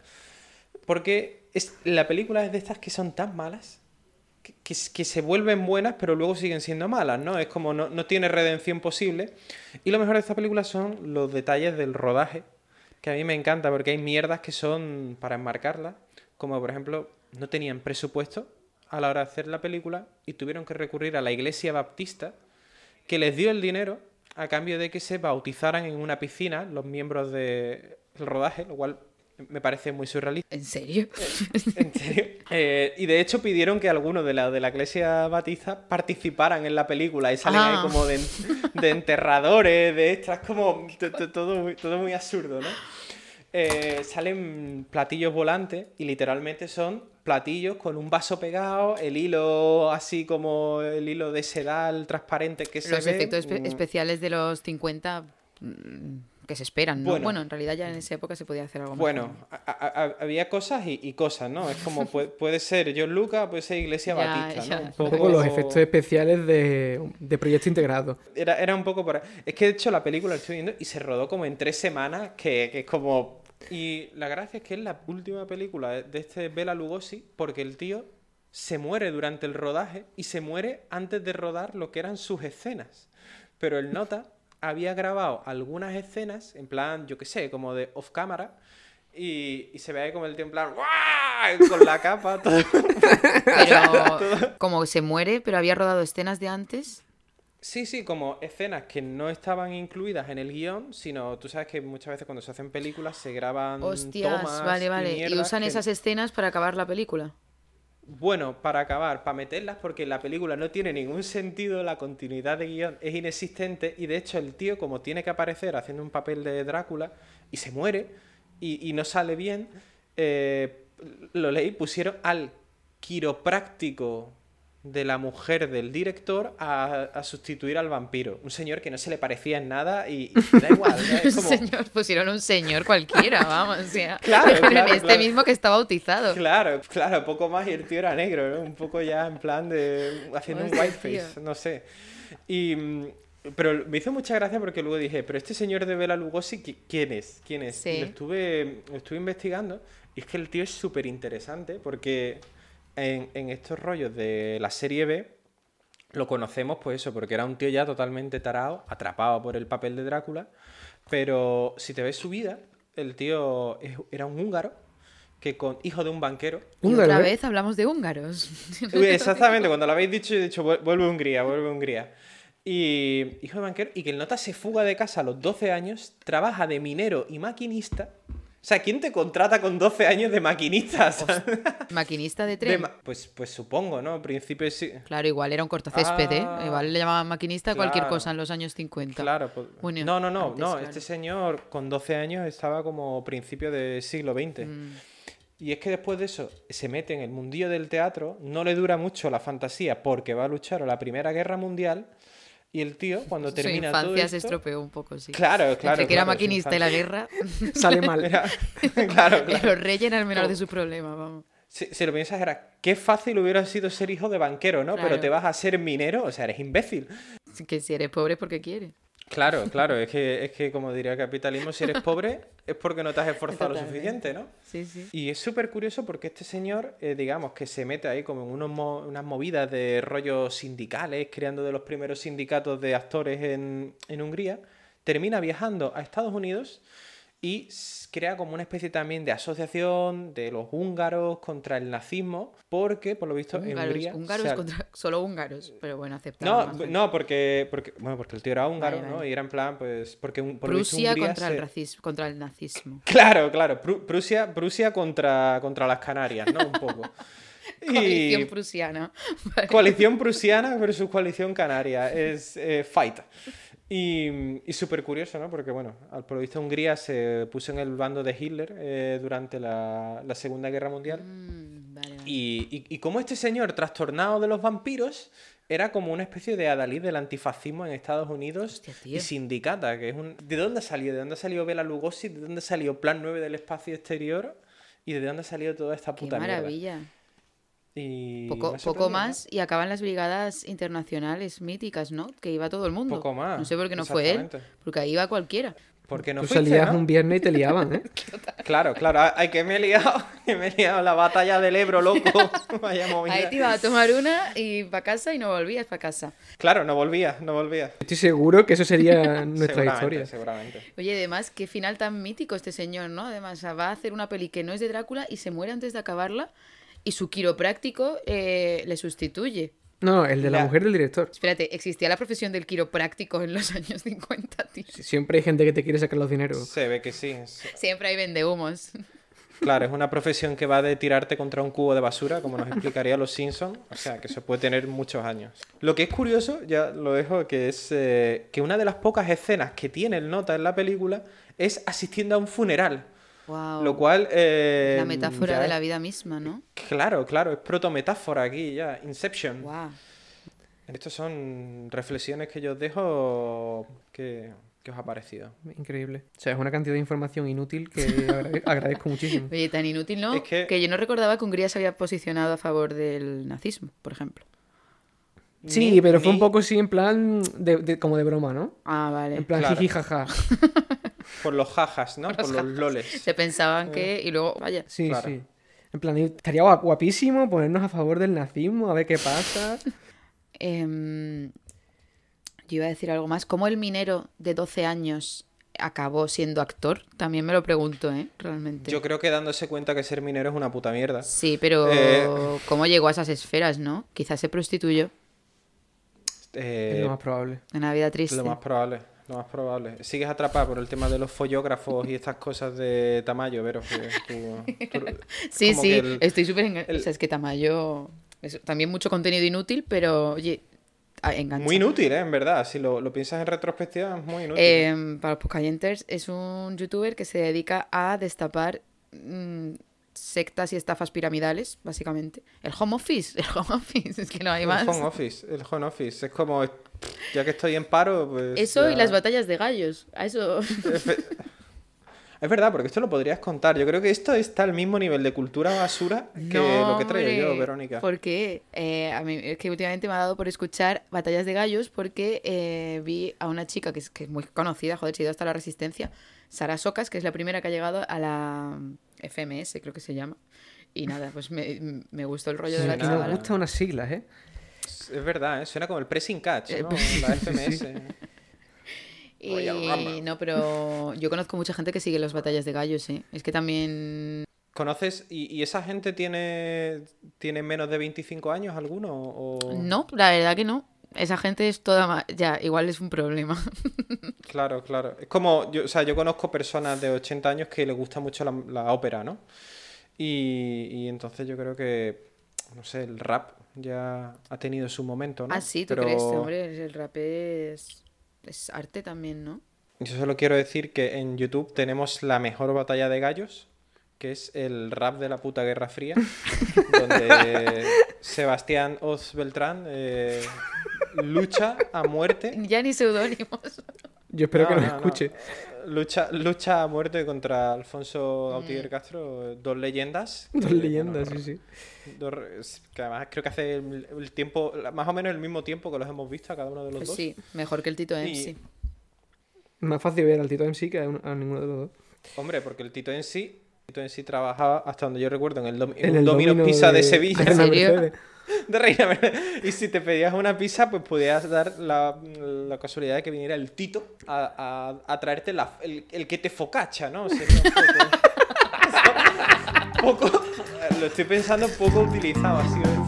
Porque es, la película es de estas que son tan malas que se vuelven buenas, pero luego siguen siendo malas, ¿no? Es como no, no tiene redención posible. Y lo mejor de esta película son los detalles del rodaje, que a mí me encanta, porque hay mierdas que son para enmarcarlas, como por ejemplo, no tenían presupuesto a la hora de hacer la película y tuvieron que recurrir a la iglesia baptista, que les dio el dinero a cambio de que se bautizaran en una piscina los miembros del rodaje, lo cual me parece muy surrealista. ¿En serio? ¿En serio? Eh, y de hecho pidieron que algunos de la, de la iglesia batista participaran en la película y salen Ah. ahí como de, de enterradores, de extras, como to- to- todo, muy- todo muy absurdo, ¿no? Eh, salen platillos volantes y literalmente son platillos con un vaso pegado, el hilo así como el hilo de sedal transparente que se Los ve. efectos espe- mm, especiales de los 50 mm, que se esperan, ¿no? Bueno. Bueno, en realidad ya en esa época se podía hacer algo Bueno, mejor. a- a- a- había cosas y, y cosas, ¿no? Es como puede, puede ser John Lucas, puede ser Iglesia Ya, Batista, ya. ¿no? Un poco los efectos especiales de, de proyecto integrado. Era, era un poco por ahí. Es que de hecho la película la estoy viendo y se rodó como en tres semanas, que, que es como... Y la gracia es que es la última película de este Bela Lugosi, porque el tío se muere durante el rodaje y se muere antes de rodar lo que eran sus escenas. Pero el nota había grabado algunas escenas, en plan, yo qué sé, como de off camera, y, y se ve ahí como el tío en plan, ¡guau! con la capa, todo. Pero como se muere, pero había rodado escenas de antes. Sí, sí, como escenas que no estaban incluidas en el guion, sino tú sabes que muchas veces cuando se hacen películas se graban Hostias, tomas vale, vale. Y, usan que- esas escenas para acabar la película. Bueno, para acabar, para meterlas, porque la película no tiene ningún sentido, la continuidad de guion es inexistente y de hecho el tío como tiene que aparecer haciendo un papel de Drácula y se muere y, y no sale bien, eh, lo leí, pusieron al quiropráctico de la mujer del director a, a sustituir al vampiro. Un señor que no se le parecía en nada y, y da igual. Es como- Señor, pusieron un señor cualquiera, vamos. O sea, Claro, pero claro, este claro. mismo que está bautizado. Claro, claro, poco más y el tío era negro, ¿no? Un poco ya en plan de haciendo un whiteface, no sé. Y mm, pero me hizo mucha gracia porque luego dije, pero este señor de Bela Lugosi, ¿qui- ¿quién es? ¿Quién es? Sí. Y lo estuve, lo estuve investigando y es que el tío es súper interesante porque en, en estos rollos de la serie B lo conocemos pues eso, porque era un tío ya totalmente tarado, atrapado por el papel de Drácula, pero si te ves su vida, el tío es- era un húngaro que con hijo de un banquero Húngaro, otra ¿eh? vez hablamos de húngaros. Uy, Exactamente, cuando lo habéis dicho, he dicho, "Vuel- vuelve a Hungría, vuelve a Hungría. Y hijo de banquero, y que el nota se fuga de casa a los 12 años, trabaja de minero y maquinista. O sea, ¿quién te contrata con 12 años de maquinista? ¿sabes? Maquinista de De tren. ma- pues, pues supongo, ¿no? Al principio sí. Claro, igual era un cortacésped, ¿eh? Ah, Igual le llamaban maquinista a cualquier cosa en los años 50. Claro, pues- Bueno, no, no, no, antes, no. claro. Este señor con 12 años estaba como principio del siglo XX. Mm. Y es que después de eso se mete en el mundillo del teatro, no le dura mucho la fantasía porque va a luchar a la Primera Guerra Mundial y el tío cuando Su termina todo infancia se esto- estropeó un poco, sí. Claro, claro. Entre que era claro, su maquinista y la guerra, Sale mal. Era- claro, claro. reyes era el menor de sus problemas, vamos. Si, si lo piensas era, qué fácil hubiera sido ser hijo de banquero, ¿no? Claro. Pero te vas a ser minero, o sea, eres imbécil. Que si eres pobre porque quieres. Claro, claro, es que, es que como diría el capitalismo, si eres pobre es porque no te has esforzado lo suficiente, ¿no? Sí, sí. Y es súper curioso porque este señor, eh, digamos, que se mete ahí como en unos mo- unas movidas de rollos sindicales, creando de los primeros sindicatos de actores en, en Hungría, termina viajando a Estados Unidos y crea como una especie también de asociación de los húngaros contra el nazismo, porque por lo visto en Húngaros, Hungría... húngaros contra solo húngaros, pero bueno, aceptado. No, no, porque, porque, bueno, porque el tío era húngaro, Vale, ¿no? vale. Y era en plan, pues, porque por visto Prusia contra, se- el racismo, contra el nazismo. Claro, claro, Pru- Prusia, Prusia contra, contra las Canarias, ¿no? Un poco. Y- Coalición prusiana. Vale. Coalición prusiana versus coalición canaria. Es eh, fight. Y, y súper curioso, ¿no? Porque, bueno, al por lo visto Hungría se puso en el bando de Hitler eh, durante la, la Segunda Guerra Mundial. Mm, vale, vale. Y, y, y como este señor trastornado de los vampiros era como una especie de adalid del antifascismo en Estados Unidos Hostia, y sindicata, que es un... ¿De dónde salió? ¿De dónde salió Bela Lugosi? ¿De dónde salió Plan 9 del espacio exterior? ¿Y de dónde salió toda esta Qué puta mierda? Y Poco, poco más y acaban las brigadas internacionales míticas, ¿no? Que iba todo el mundo. Poco más, No sé por qué no fue él, exactamente. porque ahí iba cualquiera. Porque no Tú fuiste, salías ¿no? un viernes y te liaban, ¿eh? Claro, claro. Ay, que me he liado. Que me he liado la batalla del Ebro, loco. Vaya movida. Ahí te iba a tomar una y para casa y no volvías para casa. Claro, no volvía, no volvía. Estoy seguro que eso sería nuestra seguramente, historia. seguramente. Oye, además, qué final tan mítico este señor, ¿no? Además, va a hacer una peli que no es de Drácula y se muere antes de acabarla y su quiropráctico eh, le sustituye. No, el de la mujer del director. Espérate, ¿existía la profesión del quiropráctico en los años 50, tío? Siempre hay gente que te quiere sacar los dineros. Se ve que sí. Siempre hay vendehumos. Claro, es una profesión que va de tirarte contra un cubo de basura, como nos explicaría los Simpsons. O sea, que se puede tener muchos años. Lo que es curioso, ya lo dejo, que es eh, que una de las pocas escenas que tiene el nota en la película es asistiendo a un funeral. Wow. Lo cual... eh, la metáfora ya de es- la vida misma, ¿no? Claro, claro, es protometáfora aquí ya. Inception. Wow. Estas son reflexiones que yo os dejo que, que os ha parecido. Increíble. O sea, es una cantidad de información inútil que agrade- agradezco muchísimo. Oye, tan inútil, ¿no? Es que- yo no recordaba que Hungría se había posicionado a favor del nazismo, por ejemplo. Sí, Ni- pero fue un poco sí en plan de, de- como de broma, ¿no? Ah, vale. En plan Claro. jiji jaja. Por los jajas, ¿no? Por los loles. Se pensaban que... Y luego, vaya. Sí, Claro. sí. En plan, estaría guap- guapísimo ponernos a favor del nazismo, a ver qué pasa. Em, yo iba a decir algo más. ¿Cómo el minero de 12 años acabó siendo actor? También me lo pregunto, ¿eh? Realmente. Yo creo que dándose cuenta que ser minero es una puta mierda. Sí, pero Eh. ¿cómo llegó a esas esferas, no? Quizás se prostituyó Eh, es lo más probable. en una vida lo triste. más probable. Lo más probable. Sigues atrapado por el tema de los follógrafos y estas cosas de Tamayo, pero que tú- tú- Sí, sí, el- estoy súper el- O sea, es que Tamayo... Es también mucho contenido inútil, pero, oye, a- engancha. Muy inútil, ¿eh? En verdad. Si lo, lo piensas en retrospectiva, es muy inútil. Em, para los podcasters, es un youtuber que se dedica a destapar mm, sectas y estafas piramidales, básicamente. El home office, el home office, es que no hay más. El home office, el home office. Es como, ya que estoy en paro, pues... Eso y ya- las batallas de gallos. A eso. Es verdad, porque esto lo podrías contar. Yo creo que esto está al mismo nivel de cultura basura que No, lo que traigo yo, Verónica. ¿Por qué? Eh, a mí es que últimamente me ha dado por escuchar batallas de gallos porque eh, vi a una chica que es, que es muy conocida, joder, se ha ido hasta la resistencia, Sara Socas, que es la primera que ha llegado a la FMS, creo que se llama. Y nada, pues me, me gustó el rollo de la chavala. gustan unas siglas, ¿eh? Es verdad, ¿eh? suena como el pressing catch, Eh, ¿no? La FMS. Y no, pero yo conozco mucha gente que sigue las batallas de gallos, ¿eh? Es que también... ¿Conoces? ¿Y, y esa gente tiene, tiene menos de 25 años alguno? O... No, la verdad que no. Esa gente es toda... ma- Ya, igual es un problema. Claro, claro. Es como, yo, o sea, yo conozco personas de 80 años que les gusta mucho la, la ópera, ¿no? Y, y entonces yo creo que, no sé, el rap ya ha tenido su momento, ¿no? Ah, sí, ¿tú Pero crees? Hombre, el rap es... es arte también, ¿no? Yo solo quiero decir que en YouTube tenemos la mejor batalla de gallos, que es el rap de la puta Guerra Fría, donde Sebastián Oz Beltrán eh, lucha a muerte. Ya ni seudónimos. Yo espero que No, nos no, no. Lucha, lucha a muerte contra Alfonso Gautier Castro, dos leyendas. Dos que, leyendas, bueno, sí, sí. dos que además creo que hace el, el tiempo, más o menos el mismo tiempo que los hemos visto a cada uno de los Pues dos. sí, mejor que el Tito Y- MC. Más fácil ver al Tito MC que a, un- a ninguno de los dos. Hombre, porque el Tito sí, el Tito en sí trabajaba hasta donde yo recuerdo en el, dom- en En un el Domino's domino Pizza de, Sevilla. de la ¿En serio? Mercedes. de Reina. Y si te pedías una pizza, pues podías dar la, la casualidad de que viniera el Tito a, a- a traerte la- el, el que te focacha, ¿no? Poco, Lo estoy pensando poco utilizado ha sido.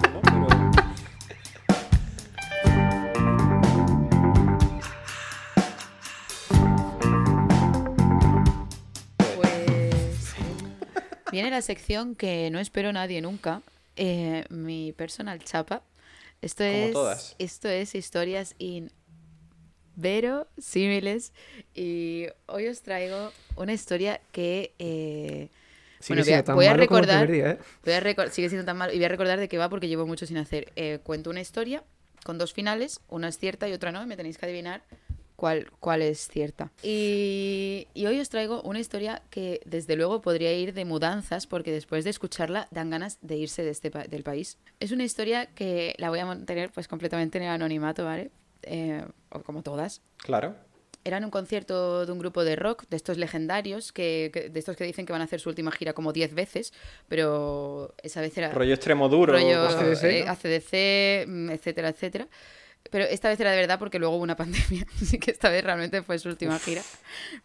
Pues viene la sección que no espero nadie nunca. Eh, mi personal chapa. Esto Como es. todas. Esto es historias in vero símiles. Y hoy os traigo una historia que. eh, bueno, voy a, voy recordar. día, ¿eh? Voy a recor- sigue siendo tan malo. Y voy a recordar de qué va porque llevo mucho sin hacer. Eh, cuento una historia con dos finales, una es cierta y otra no, y me tenéis que adivinar cuál, cuál es cierta. Y, y hoy os traigo una historia que desde luego podría ir de mudanzas porque después de escucharla dan ganas de irse de este pa- del país. Es una historia que la voy a mantener pues completamente en el anonimato, ¿vale? Eh, o como todas. Claro. Era en un concierto de un grupo de rock, de estos legendarios, que, que- de estos que dicen que van a hacer su última gira como 10 veces, pero esa vez era Rollo extremo duro. rollo así, eh, ¿no? ACDC, mm, etcétera, etcétera. Pero esta vez era de verdad porque luego hubo una pandemia, así que esta vez realmente fue su última gira.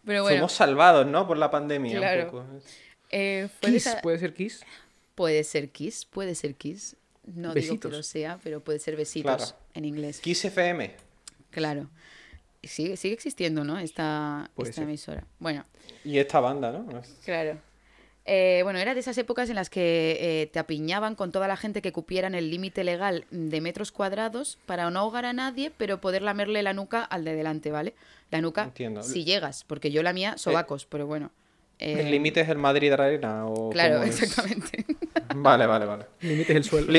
Pero bueno, Fuimos salvados, ¿no? Por la pandemia. un Claro. poco. eh, fue de Kiss, esa- ¿puede ser Kiss? puede ser Kiss, puede ser Kiss. No digo que lo sea, pero puede ser besitos Claro. en inglés. Kiss FM. Claro. Sigue, sigue existiendo, ¿no? Esta, esta emisora. Bueno, Y esta banda, ¿no? Claro. Eh, bueno, era de esas épocas en las que eh, te apiñaban con toda la gente que cupieran el límite legal de metros cuadrados para no ahogar a nadie, pero poder lamerle la nuca al de delante, ¿vale? La nuca, Entiendo. si llegas, porque yo la mía, sobacos, pero bueno. Eh, ¿El límite es el Madrid Arena? O Claro, es? exactamente. Vale, vale, vale. Límites el suelo.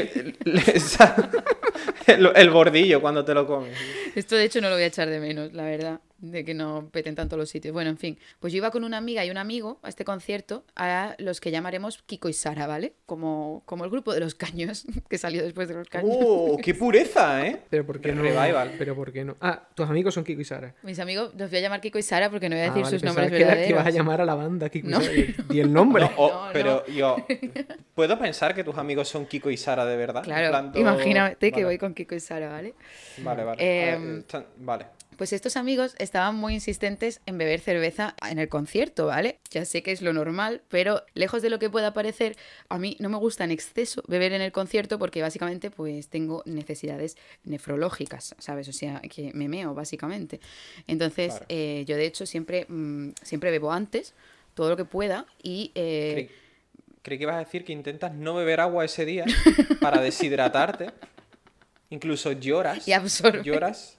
El bordillo cuando te lo comes. Esto de hecho no lo voy a echar de menos, la verdad, de que no peten tanto los sitios. Bueno, en fin, pues yo iba con una amiga y un amigo a este concierto, a los que llamaremos Kiko y Sara, ¿vale? Como, como el grupo de los caños, que salió después de los caños. ¡Oh, qué pureza, eh! Pero ¿por qué no? Revival. Pero ¿por qué no? Ah, tus amigos son Kiko y Sara. Mis amigos, los voy a llamar Kiko y Sara porque no voy a Ah, decir vale, sus nombres que, verdaderos. que ibas a llamar a la banda Kiko No. y Sara. Y el nombre. No, oh, No, no. pero yo puedo pensar que tus amigos son Kiko y Sara de verdad. Claro, imagínate que vale, voy con Kiko y Sara, ¿vale? Vale, vale. Em, A ver, están- vale. Pues estos amigos estaban muy insistentes en beber cerveza en el concierto, ¿vale? Ya sé que es lo normal, pero lejos de lo que pueda parecer, a mí no me gusta en exceso beber en el concierto porque básicamente pues tengo necesidades nefrológicas, ¿sabes? O sea, que me meo básicamente. Entonces, Claro. eh, yo de hecho siempre, mm, siempre bebo antes, todo lo que pueda y... eh, Creí, creí que ibas a decir que intentas no beber agua ese día para deshidratarte. Incluso lloras. Y absorber. Lloras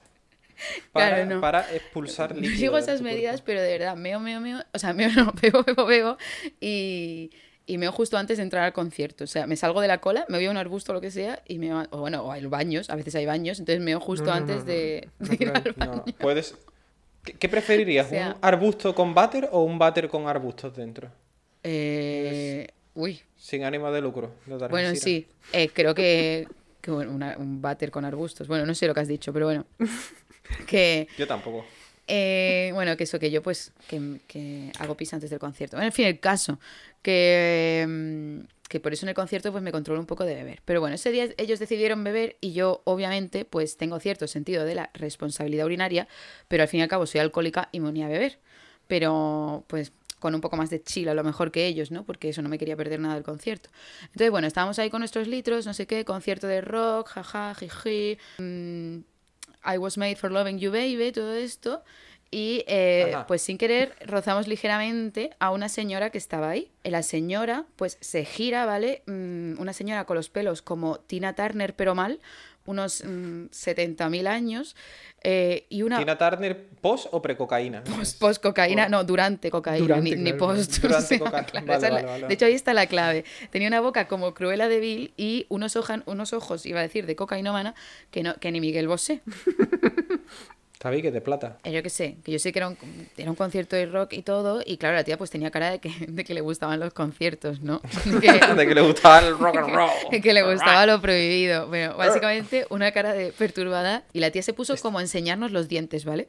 para, Claro, no. para expulsar líquido. sigo esas medidas, cuerpo. pero de verdad, meo, meo, meo. O sea, meo, no, bebo, bebo, bebo. Y, y meo justo antes de entrar al concierto. O sea, me salgo de la cola, me voy a un arbusto o lo que sea, y me o bueno, o hay baños, a veces hay baños, entonces meo justo No, antes no, no, de, no, de ir al baño. no, puedes. ¿Qué, qué preferirías? O sea- ¿Un arbusto con váter o un váter con arbustos dentro? Eh, uy, Sin ánimo de lucro. bueno, sí. Eh, creo que, que bueno, una- un váter con arbustos. Bueno, no sé lo que has dicho, pero bueno. Que, Yo tampoco. Eh, bueno, que eso, que yo pues que, que hago pis antes del concierto. En fin, el caso, que, mm, que por eso en el concierto pues me controlo un poco de beber. Pero bueno, ese día ellos decidieron beber y yo obviamente pues tengo cierto sentido de la responsabilidad urinaria, pero al fin y al cabo soy alcohólica y me uní a beber. Pero pues con un poco más de chill a lo mejor que ellos, ¿no? Porque eso no me quería perder nada del concierto. Entonces, bueno, estábamos ahí con nuestros litros, no sé qué, concierto de rock, jaja, jiji. mm, I was made for loving you, baby, todo esto. Y eh, pues sin querer rozamos ligeramente a una señora que estaba ahí. Y La señora pues se gira, ¿vale? Mm, una señora con los pelos como Tina Turner, pero mal, unos mm, 70.000 años. eh, y una ¿Tina Turner post o precocaína? post, post cocaína, no, durante cocaína, Durante, ni, claro, post. Durante o sea, coca- claro, vale, esa es la- vale, vale, vale. De hecho, ahí está la clave. Tenía una boca como Cruella de Vil y unos, ojan- unos ojos, iba a decir, de cocainómana, que, no, que ni Miguel Bosé. Tabique de plata. Eh, Yo qué sé, que yo sé que era un, era un concierto de rock y todo, y claro, la tía pues tenía cara de que, de que le gustaban los conciertos, ¿no? De que, de que le gustaba el rock and roll. de que le gustaba lo prohibido. Bueno, básicamente una cara de perturbada, y la tía se puso como a enseñarnos los dientes, ¿vale?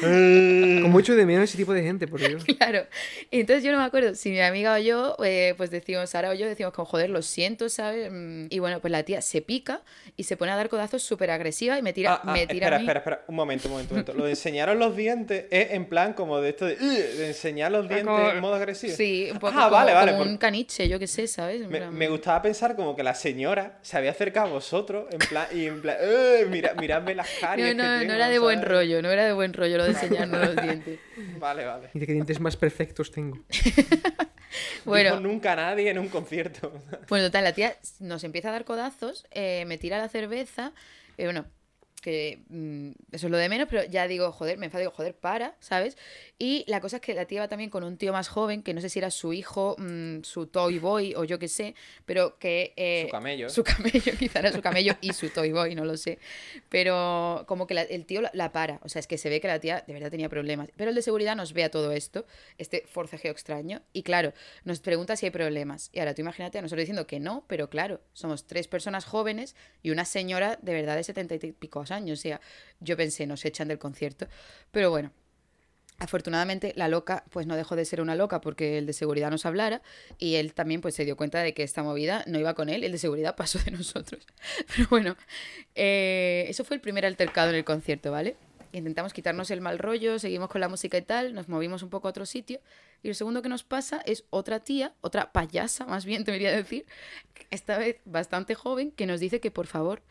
Con mucho de menos ese tipo de gente, por Dios. Claro. Entonces yo no me acuerdo si mi amiga o yo, eh, pues decimos, Sara o yo, decimos como, joder, lo siento, ¿sabes? Mm, Y bueno, pues la tía se pica y se pone a dar codazos súper agresiva y me tira, Ah, ah, me tira espera, a mí. espera, espera, un momento, un momento, un momento. Lo de enseñaros los dientes es en plan como de esto de, de enseñar los dientes Como- en modo agresivo. Sí, un poco Ah, como, vale, vale. como por- un caniche, yo qué sé, ¿sabes? En Me, plan- me gustaba pensar como que la señora se había acercado a vosotros en plan, y en plan, "Ugh, mira, miradme las caries No, que no, no tengo", era de buen rollo, no era de buen rollo lo de enseñarnos los dientes. Vale, vale. Mira qué dientes más perfectos tengo. Bueno, Dijo nunca a nadie en un concierto. Bueno, total, la tía nos empieza a dar codazos, eh, me tira la cerveza, y bueno, que mm, eso es lo de menos, pero ya digo, joder, me enfado, digo, joder, para, ¿sabes? Y la cosa es que la tía va también con un tío más joven, que no sé si era su hijo, mm, su toy boy o yo qué sé, pero que... eh, Su camello. Su camello, quizá era su camello y su toy boy, no lo sé. Pero como que la- el tío la, la para, o sea, es que se ve que la tía de verdad tenía problemas. Pero el de seguridad nos ve a todo esto, este forcejeo extraño, y claro, nos pregunta si hay problemas. Y ahora tú imagínate a nosotros diciendo que no, pero claro, somos tres personas jóvenes y una señora de verdad de setenta y pico años. O sea, yo pensé, nos echan del concierto. Pero bueno, Afortunadamente, la loca, pues no dejó de ser una loca porque el de seguridad nos hablara y él también pues se dio cuenta de que esta movida no iba con él, el de seguridad pasó de nosotros. Pero bueno, eh, eso fue el primer altercado en el concierto, ¿vale? Intentamos quitarnos el mal rollo, seguimos con la música y tal, nos movimos un poco a otro sitio y lo segundo que nos pasa es otra tía, otra payasa más bien debería decir, esta vez bastante joven, que nos dice que por favor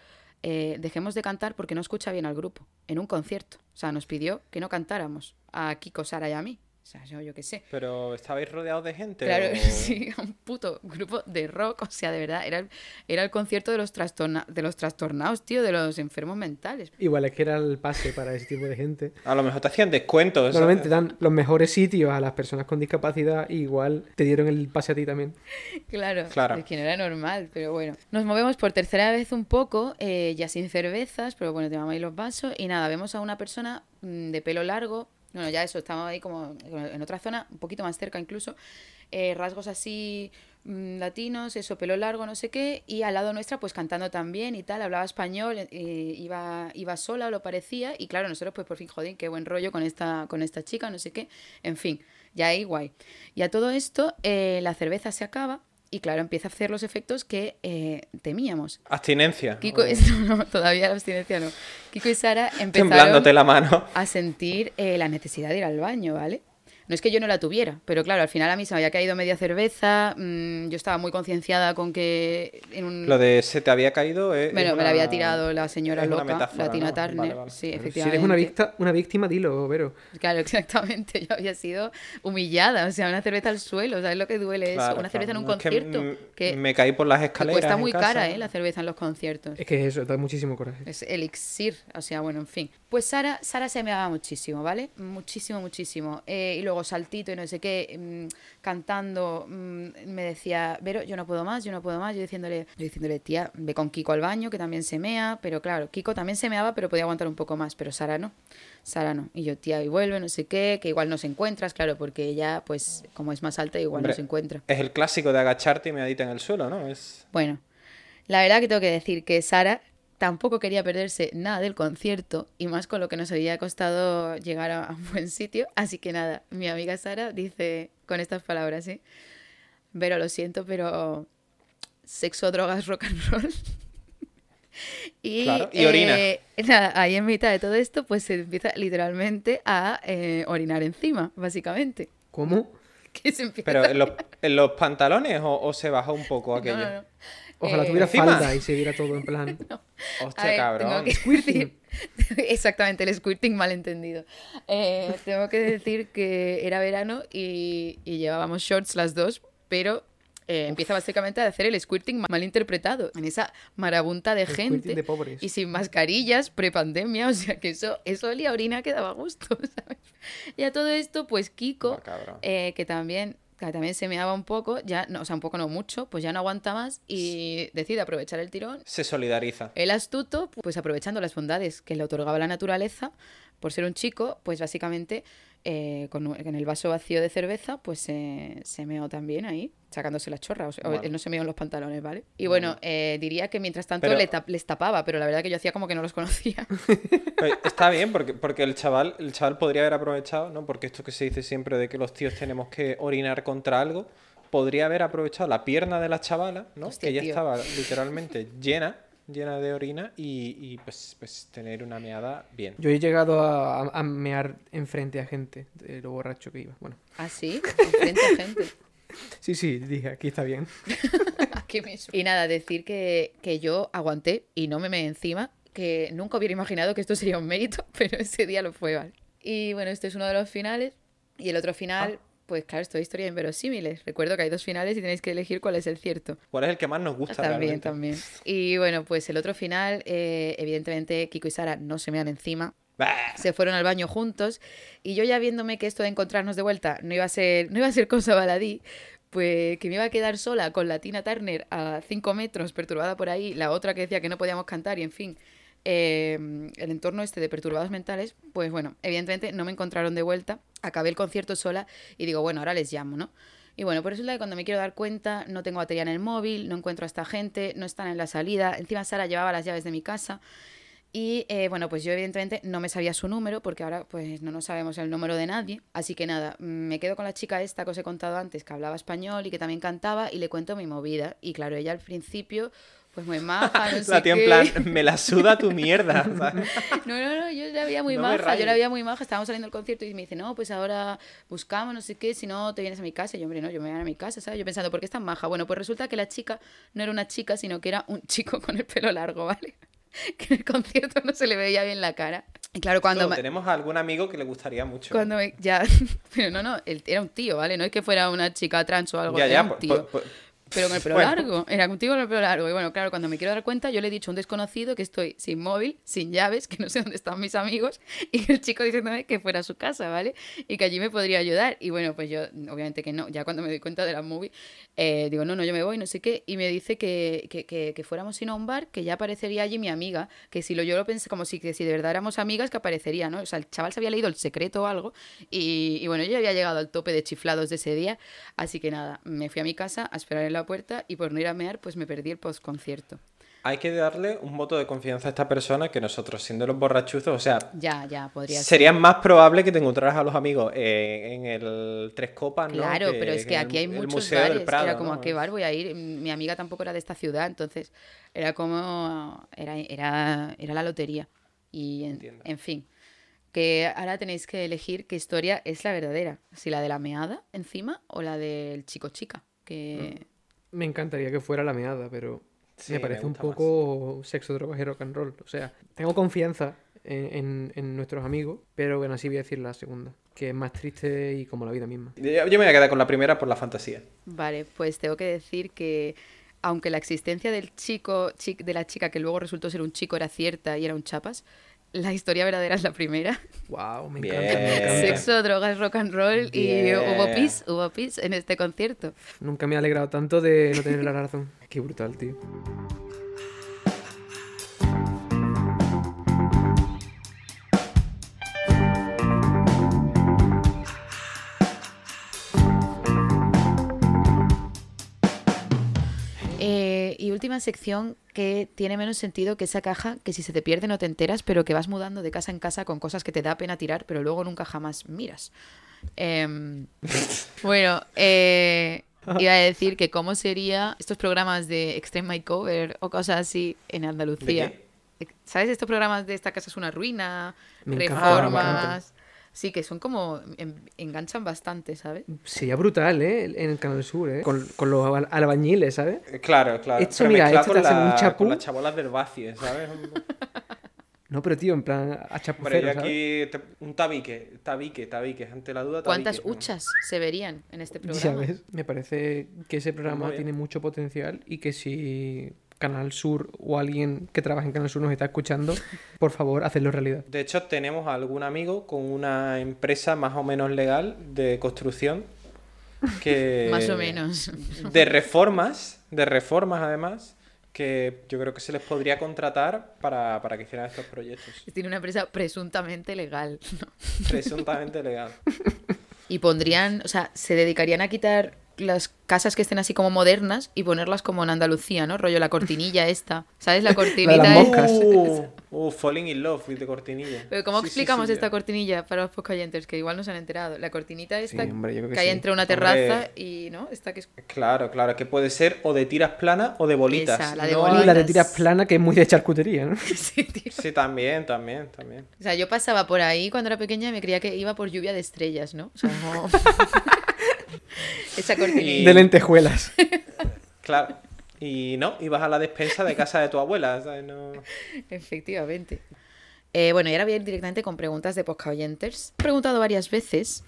eh, dejemos de cantar porque no escucha bien al grupo en un concierto. O sea, nos pidió que no cantáramos a Kiko, Sara y a mí. O sea, yo, yo qué sé. Pero estabais rodeados de gente. Claro, o- sí, un puto grupo de rock, o sea, de verdad, era el, era el concierto de los, trastorna- de los trastornados, tío, de los enfermos mentales. Igual es que era el pase para ese tipo de gente. A lo mejor te hacían descuentos. Normalmente dan los mejores sitios a las personas con discapacidad y igual te dieron el pase a ti también. Claro, Claro. es que no era normal, pero bueno. Nos movemos por tercera vez un poco, eh, ya sin cervezas, pero bueno, te ahí los vasos y nada, vemos a una persona mm, de pelo largo, bueno, ya eso, estamos ahí como en otra zona, un poquito más cerca incluso, eh, rasgos así mm, latinos, eso, pelo largo, no sé qué, y al lado nuestra pues cantando también y tal, hablaba español, eh, iba, iba sola o lo parecía, y claro, nosotros pues por fin, joder, qué buen rollo con esta, con esta chica, no sé qué, en fin, ya ahí guay. Y a todo esto, eh, la cerveza se acaba. Y claro, empieza a hacer los efectos que eh, temíamos. Abstinencia. Kiko, O- no, no, todavía la abstinencia no. Kiko y Sara empezaron la mano. a sentir eh, la necesidad de ir al baño, ¿vale? No es que yo no la tuviera, pero claro, al final a mí se me había caído media cerveza, mm, yo estaba muy concienciada con que en un... Lo de se te había caído. Es, Bueno, es me la había tirado la señora loca, metáfora, la Tina ¿no? Turner, Vale, vale. sí, Si efectivamente. eres una, victa- una víctima, dilo, Vero. Claro, exactamente. Yo había sido humillada. O sea, una cerveza al suelo. ¿Sabes lo que duele eso? Claro, una cerveza claro. en un Es que, concierto. Que, Me caí por las escaleras. cuesta en muy casa. cara, ¿eh? La cerveza en los conciertos. Es que eso, da muchísimo coraje. Es elixir. O sea, bueno, en fin. Pues Sara, Sara se me daba muchísimo, ¿vale? Muchísimo, muchísimo. Eh, y luego saltito y no sé qué, mm, cantando, mm, me decía, Vero, yo no puedo más, yo no puedo más. Yo diciéndole, yo diciéndole, tía, ve con Kiko al baño, que también se mea. Pero claro, Kiko también se meaba, pero podía aguantar un poco más. Pero Sara no. Sara no. Y yo, tía, y vuelve, no sé qué, que igual nos encuentras, claro, porque ella, pues, como es más alta, igual Hombre, nos encuentra. Es el clásico de agacharte y meadita en el suelo, ¿no? Es... Bueno, la verdad que tengo que decir que Sara tampoco quería perderse nada del concierto y más con lo que nos había costado llegar a un buen sitio. Así que nada, mi amiga Sara dice con estas palabras, ¿sí? Pero lo siento, pero sexo, drogas, rock and roll. Y, Claro, y orina. eh, nada, ahí en mitad de todo esto, pues se empieza literalmente a eh, orinar encima, básicamente. ¿Cómo? Que se empieza Pero en los, en los pantalones o, o se bajó un poco aquello. No, no, no. Ojalá Eh, tuviera encima. falda y se viera todo en plan. Hostia, ver, cabrón. tengo que decir- Exactamente, el squirting malentendido. Eh, tengo que decir que era verano y, y llevábamos shorts las dos, pero eh, empieza básicamente a hacer el squirting mal interpretado en esa marabunta de El squirting gente de pobres. y sin mascarillas prepandemia, o sea que eso, eso olía orina que daba gusto, ¿sabes? Y a todo esto, pues Kiko, Ah, eh, que también que también se meaba un poco, ya, no, o sea, un poco no mucho, pues ya no aguanta más y decide aprovechar el tirón. Se solidariza. El astuto, pues aprovechando las bondades que le otorgaba la naturaleza, por ser un chico, pues básicamente eh, con, en el vaso vacío de cerveza, pues se se meó también ahí, sacándose la chorra. O sea, Bueno. él no se meó en los pantalones, ¿vale? Y bueno, eh, diría que mientras tanto Pero- le tap- les tapaba, pero la verdad que yo hacía como que no los conocía. Está bien, porque, porque el chaval, el chaval podría haber aprovechado, ¿no? Porque esto que se dice siempre de que los tíos tenemos que orinar contra algo, podría haber aprovechado la pierna de la chavala, ¿no? Hostia, que ya tío. estaba literalmente llena, llena de orina, y, y, pues, pues tener una meada bien. Yo he llegado a, a- a mear enfrente a gente de lo borracho que iba. Bueno, Así, frente a gente. sí, sí, dije, aquí está bien. Aquí mismo. Y nada, decir que, que yo aguanté y no me me encima, que nunca hubiera imaginado que esto sería un mérito, pero ese día lo fue, ¿vale? Y bueno, este es uno de los finales. Y el otro final, pues claro, esto es historia inverosímiles. Recuerdo que hay dos finales y tenéis que elegir cuál es el cierto. ¿Cuál es el que más nos gusta También, realmente? también. Y bueno, pues el otro final, eh, evidentemente, Kiko y Sara no se me dan encima. Bah. Se fueron al baño juntos. Y yo ya viéndome que esto de encontrarnos de vuelta no iba a ser, no iba a ser cosa baladí, pues que me iba a quedar sola con la Tina Turner a 5 metros, perturbada por ahí, la otra que decía que no podíamos cantar y en fin. Eh, el entorno este de perturbados mentales, pues bueno, evidentemente no me encontraron de vuelta, acabé el concierto sola y digo, bueno, ahora les llamo, ¿no? Y bueno, por eso es que cuando me quiero dar cuenta, no tengo batería en el móvil, no encuentro a esta gente, no están en la salida. Encima Sara llevaba las llaves de mi casa. Y eh, bueno, pues yo evidentemente no me sabía su número porque ahora pues no nos sabemos el número de nadie. Así que nada, mm, me quedo con la chica esta que os he contado antes, que hablaba español y que también cantaba y le cuento mi movida. Y claro, ella al principio pues muy maja, no sé La tía en plan, me la suda tu mierda. ¿sabes? No, no, no, yo la veía muy No maja, yo la veía muy maja, estábamos saliendo del concierto y me dice, no, pues ahora buscamos, no sé qué, si no te vienes a mi casa. Y yo, hombre, no, yo me voy a mi casa, ¿sabes? Yo pensando, ¿por qué es tan maja? Bueno, pues resulta que la chica no era una chica, sino que era un chico con el pelo largo, ¿vale? Que en el concierto no se le veía bien la cara. Y claro, cuando... No, tenemos a algún amigo que le gustaría mucho. Cuando me- ya, pero no, no, él era un tío, ¿vale? No es que fuera una chica trans o algo, ya, era ya, un tío. pues- Pero con el pelo Bueno. largo. Era tío con el pelo largo. Y bueno, claro, cuando me quiero dar cuenta, yo le he dicho a un desconocido que estoy sin móvil, sin llaves, que no sé dónde están mis amigos, y el chico diciéndome que fuera a su casa, ¿vale? Y que allí me podría ayudar. Y bueno, pues yo, obviamente que no. Ya cuando me doy cuenta de la movie, eh, digo, no, no, yo me voy, no sé qué. Y me dice que, que, que, que fuéramos sino a un bar, que ya aparecería allí mi amiga. Que si lo yo lo pensé como si, que si de verdad éramos amigas, que aparecería, ¿no? O sea, el chaval se había leído el secreto o algo. Y, y bueno, yo ya había llegado al tope de chiflados de ese día. Así que nada, me fui a mi casa a esperar en la puerta y por no ir a mear, pues me perdí el post-concierto. Hay que darle un voto de confianza a esta persona que nosotros, siendo los borrachuzos, o sea, Ya, ya, podría ser. sería más probable que te encontraras a los amigos eh, en el Tres Copas, ¿no? Claro, pero es que en el- aquí hay muchos bares. Prado, era como, ¿no? ¿a qué bar voy a ir? Mi amiga tampoco era de esta ciudad, entonces era como. Era, era, era la lotería. Y en, en fin. Que ahora tenéis que elegir qué historia es la verdadera. Si la de la meada encima o la del chico-chica. Que. Me encantaría que fuera la meada, pero Sí, me me parece un más. poco sexo, drogas y rock and roll. O sea, tengo confianza en, en- en nuestros amigos, pero bueno, así voy a decir la segunda, que es más triste y como la vida misma. Yo, yo me voy a quedar con la primera por la fantasía. Vale, pues tengo que decir que aunque la existencia del chico, chi- de la chica que luego resultó ser un chico era cierta y era un chapas, la historia verdadera es la primera. Wow, me Bien. encanta, me encanta. Sexo, drogas, rock and roll Bien. y hubo pis, hubo pis en este concierto. Nunca me ha alegrado tanto de no tener la razón. Qué brutal, tío. Eh, y última sección que tiene menos sentido que esa caja que si se te pierde no te enteras, pero que vas mudando de casa en casa con cosas que te da pena tirar, pero luego nunca jamás miras. Em, bueno, eh, iba a decir que cómo sería estos programas de Extreme Makeover o cosas así en Andalucía. ¿Sabes estos programas de esta casa es una ruina? Me encanta, reformas. Sí, que son como. en- enganchan bastante, ¿sabes? Sería brutal, ¿eh? En el Canal Sur, ¿eh? Con, con los al- albañiles, ¿sabes? Eh, Claro, claro. Esto, pero mira, esto con, te hacen un la- chapú. con las chabolas del vacío, ¿sabes? No, pero tío, en plan a Hombre, chapucero, yo ¿sabes? aquí te- un tabique, tabique, tabique, ante la duda. ¿Cuántas tabique. huchas se verían en este programa? ves, me parece que ese programa tiene mucho potencial y que si Canal Sur o alguien que trabaja en Canal Sur nos está escuchando, por favor, hacedlo realidad. De hecho, tenemos a algún amigo con una empresa más o menos legal de construcción que... Más o menos. De reformas, de reformas además, que yo creo que se les podría contratar para, para que hicieran estos proyectos. Tiene una empresa presuntamente legal. ¿no? Presuntamente legal. Y pondrían, o sea, se dedicarían a quitar las casas que estén así como modernas y ponerlas como en Andalucía, ¿no? Rollo la cortinilla esta. ¿Sabes? La cortinita las esta. moscas. Uh, uh, falling in love with the cortinilla. Pero ¿cómo Sí, explicamos sí, esta ya. cortinilla para los podcasters que igual no se han enterado? La cortinita esta Sí, hombre, que que hay sí. entre una Hombre. terraza y, ¿no? Esta que es... Claro, claro, que puede ser o de tiras planas o de bolitas. Esa, la de No bolitas. La de tiras plana, que es muy de charcutería, ¿no? Sí, tío. Sí, también, también, también. O sea, yo pasaba por ahí cuando era pequeña y me creía que iba por lluvia de estrellas, ¿no? O sea, no... Esa cortinilla. Y- De lentejuelas. Claro. Y no, ibas a la despensa de casa de tu abuela, ¿sabes? No... Efectivamente. Eh, bueno, y ahora voy a ir directamente con preguntas de podcast oyentes. He preguntado varias veces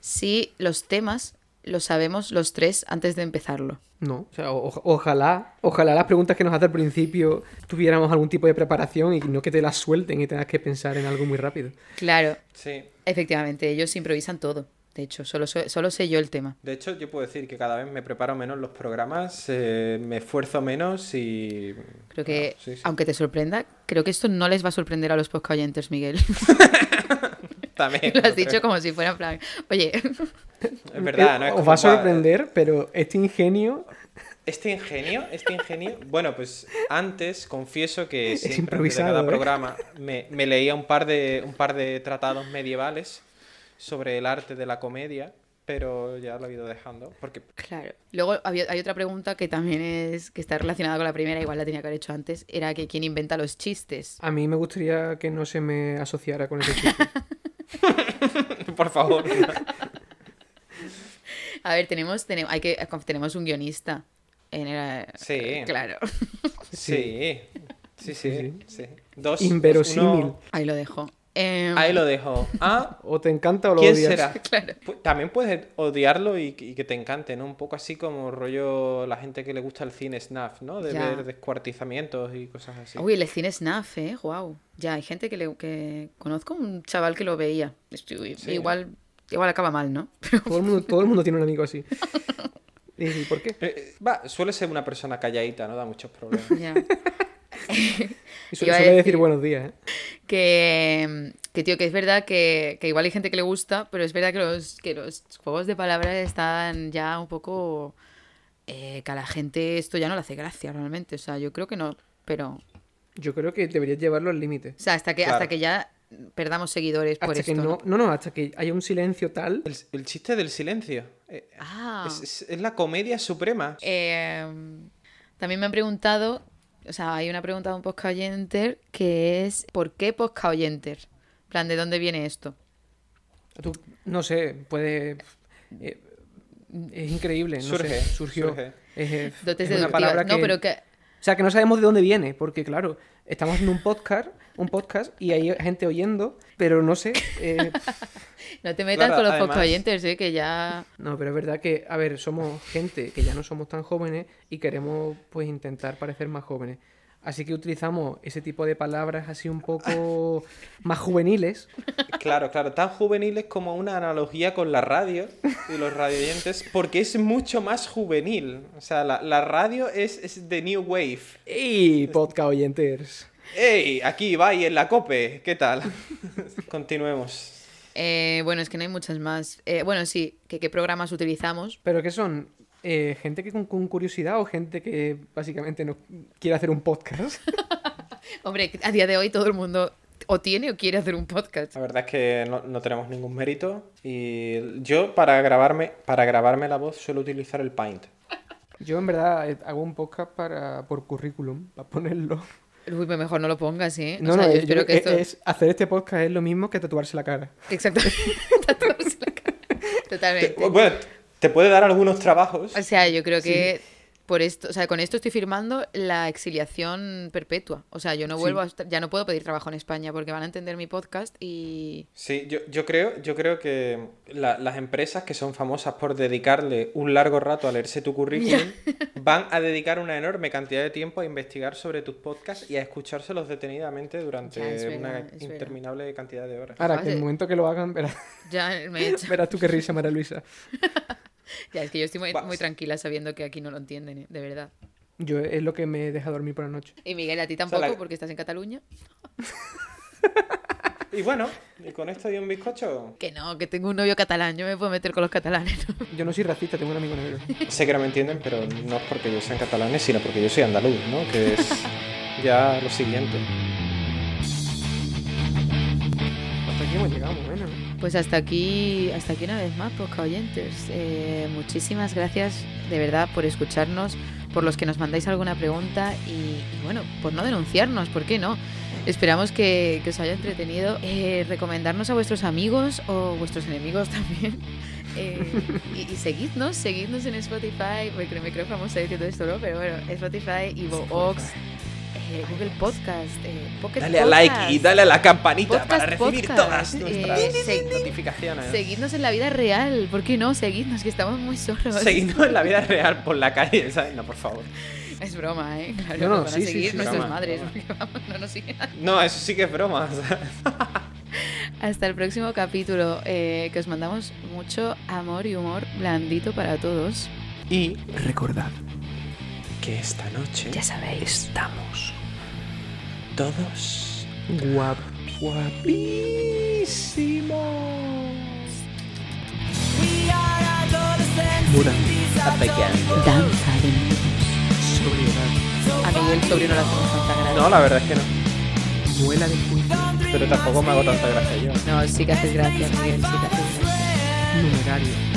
si los temas los sabemos los tres antes de empezarlo. No, o sea, o- ojalá, ojalá las preguntas que nos hace al principio tuviéramos algún tipo de preparación y no que te las suelten y tengas que pensar en algo muy rápido. Claro, Sí. efectivamente, ellos improvisan todo. De hecho, solo, so- solo sé yo el tema. De hecho, yo puedo decir que cada vez me preparo menos los programas, eh, me esfuerzo menos y... Creo que, sí, sí. aunque te sorprenda, creo que esto no les va a sorprender a los podcast oyentes, Miguel. También. Lo has dicho como si fuera plan, oye, Es verdad, ¿no? Es Eh, Os va a "Buah, sorprender, pero este ingenio Este ingenio, este ingenio. Bueno, pues antes confieso que Es siempre de cada ¿eh? programa me, me leía un par de un par de tratados medievales sobre el arte de la comedia, pero ya lo he ido dejando porque Claro. Luego había- hay otra pregunta que también es que está relacionada con la primera, igual la tenía que haber hecho antes, era que quién inventa los chistes. a mí me gustaría que no se me asociara con ese chiste. por favor. A ver, tenemos tenemos hay que tenemos un guionista. En el- Sí. Claro. Sí. Sí, sí, Sí, sí. Dos Inverosímil. uno- Ahí lo dejo. Em, Ahí lo dejo. Ah, O te encanta o lo ¿quién odias. será? Claro. También puedes odiarlo y, y que te encante, ¿no? Un poco así como rollo la gente que le gusta el cine snuff, ¿no? De Ya. ver descuartizamientos y cosas así. Uy, el cine snuff, eh, wow. Ya, hay gente que le que conozco un chaval que lo veía. Estoy- Sí. Igual igual acaba mal, ¿no? Pero Todo el, mundo, todo el mundo tiene un amigo así. ¿Y y por qué? Eh, eh, va, suele ser una persona calladita, no da muchos problemas. ya. Y su- suele decir- decir buenos días, ¿eh? Que, que tío, que es verdad que, que igual hay gente que le gusta, pero es verdad que los, que los juegos de palabras están ya un poco... eh, que a la gente esto ya no le hace gracia realmente. O sea, yo creo que no, pero... Yo creo que deberías llevarlo al límite. O sea, hasta que, Claro. hasta que ya perdamos seguidores por Hasta esto. que no, no, no, hasta que haya un silencio tal. El, el chiste del silencio. eh, Ah. es, es- es la comedia suprema. Eh, también me han preguntado, o sea, hay una pregunta de un podcast oyenter que es ¿por qué podcast oyenter? En plan, ¿de dónde viene esto? Tú, no sé, puede. eh, es increíble. No Surge, sé, surgió. surge. Es, una palabra No, que- pero que... O sea, que no sabemos de dónde viene, porque claro, estamos haciendo un podcast, un podcast y hay gente oyendo, pero no sé. eh, No te metas Claro, con los además- podcast oyentes, ¿eh? Que ya... no, pero es verdad que, a ver, somos gente que ya no somos tan jóvenes y queremos pues intentar parecer más jóvenes. Así que utilizamos ese tipo de palabras así un poco más juveniles. Claro, claro, tan juveniles como una analogía con la radio y los radioyentes, porque es mucho más juvenil. O sea, la, la radio es, es the new wave. ¡Y podcast oyentes! ¡Ey! Aquí va y en la cope. ¿Qué tal? Continuemos. Eh, bueno, es que no hay muchas más. Eh, bueno, sí, qué programas utilizamos. ¿Pero qué son? Eh, ¿Gente que con, con curiosidad o gente que básicamente no quiere hacer un podcast? Hombre, a día de hoy todo el mundo o tiene o quiere hacer un podcast. La verdad es que no, no tenemos ningún mérito. Y yo para grabarme, para grabarme la voz suelo utilizar el Paint. Yo en verdad hago un podcast para, por currículum, para ponerlo. Uy, pues mejor no lo pongas, ¿eh? O No, sea, no, yo espero yo- que eh, esto... es, hacer este podcast es lo mismo que tatuarse la cara. Exactamente. Tatuarse la cara. Totalmente. Te- bueno, te puede dar algunos trabajos. O sea, yo creo que por esto, o sea, con esto estoy firmando la exiliación perpetua. O sea, yo no vuelvo a ya no puedo pedir trabajo en España porque van a entender mi podcast y Sí, yo, yo creo, yo creo que la- las empresas que son famosas por dedicarle un largo rato a leerse tu currículum van a dedicar una enorme cantidad de tiempo a investigar sobre tus podcasts y a escuchárselos detenidamente durante Ya, es verdad, una verdad. interminable cantidad de horas. Ahora, que el momento que lo hagan, verás, ya me he hecho. verás tú qué risa, María Luisa. Ya, es que yo estoy muy, tranquila sabiendo que aquí no lo entienden, ¿eh? de verdad. Yo es lo que me deja dormir por la noche. Y Miguel, a ti sea, tampoco, la- porque estás en Cataluña. Y bueno, y con esto y un bizcocho. Que no, que tengo un novio catalán, yo me puedo meter con los catalanes. ¿no? Yo no soy racista, tengo un amigo negro. Sé que no me entienden, pero no es porque yo sean catalanes, sino porque yo soy andaluz, ¿no? Que es ya lo siguiente. Hasta aquí hemos llegado, bueno. Pues hasta aquí, hasta aquí una vez más, posca oyentes. Eh, muchísimas gracias de verdad por escucharnos, por los que nos mandáis alguna pregunta y, bueno, por no denunciarnos, ¿por qué no? Esperamos que, os haya entretenido. Eh, recomendarnos a vuestros amigos o vuestros enemigos también. Eh, y, seguidnos, seguidnos en Spotify, me creo famosa diciendo esto, ¿no? Pero bueno, Spotify, Evox, eh, Google Podcast, eh, Pocket Dale a like y dale a la campanita Podcast, para recibir podcast, todas eh, nuestras notificaciones. Seguidnos en la vida real, ¿por qué no? Seguidnos, que estamos muy solos. Seguidnos en la vida real por la calle, ¿sabes? No, por favor. Es broma, ¿eh? Claro, No, no, van sí, a sí, seguir sí, nuestras broma, madres, broma. porque vamos, no nos siguen. No, eso sí que es broma. Hasta el próximo capítulo, eh, que os mandamos mucho amor y humor blandito para todos. Y Recordad. que esta noche Ya sabéis. estamos todos Guap. guapísimos. We are adolescents. Muda. Danza de nudos. Sobriedad. A Miguel sobrino le hacemos tanta gracia. No, la verdad es que no. Muela de juicio. Pero tampoco me hago tanta gracia yo. No, sí que haces gracia, Miguel, sí que haces gracia. Numerario.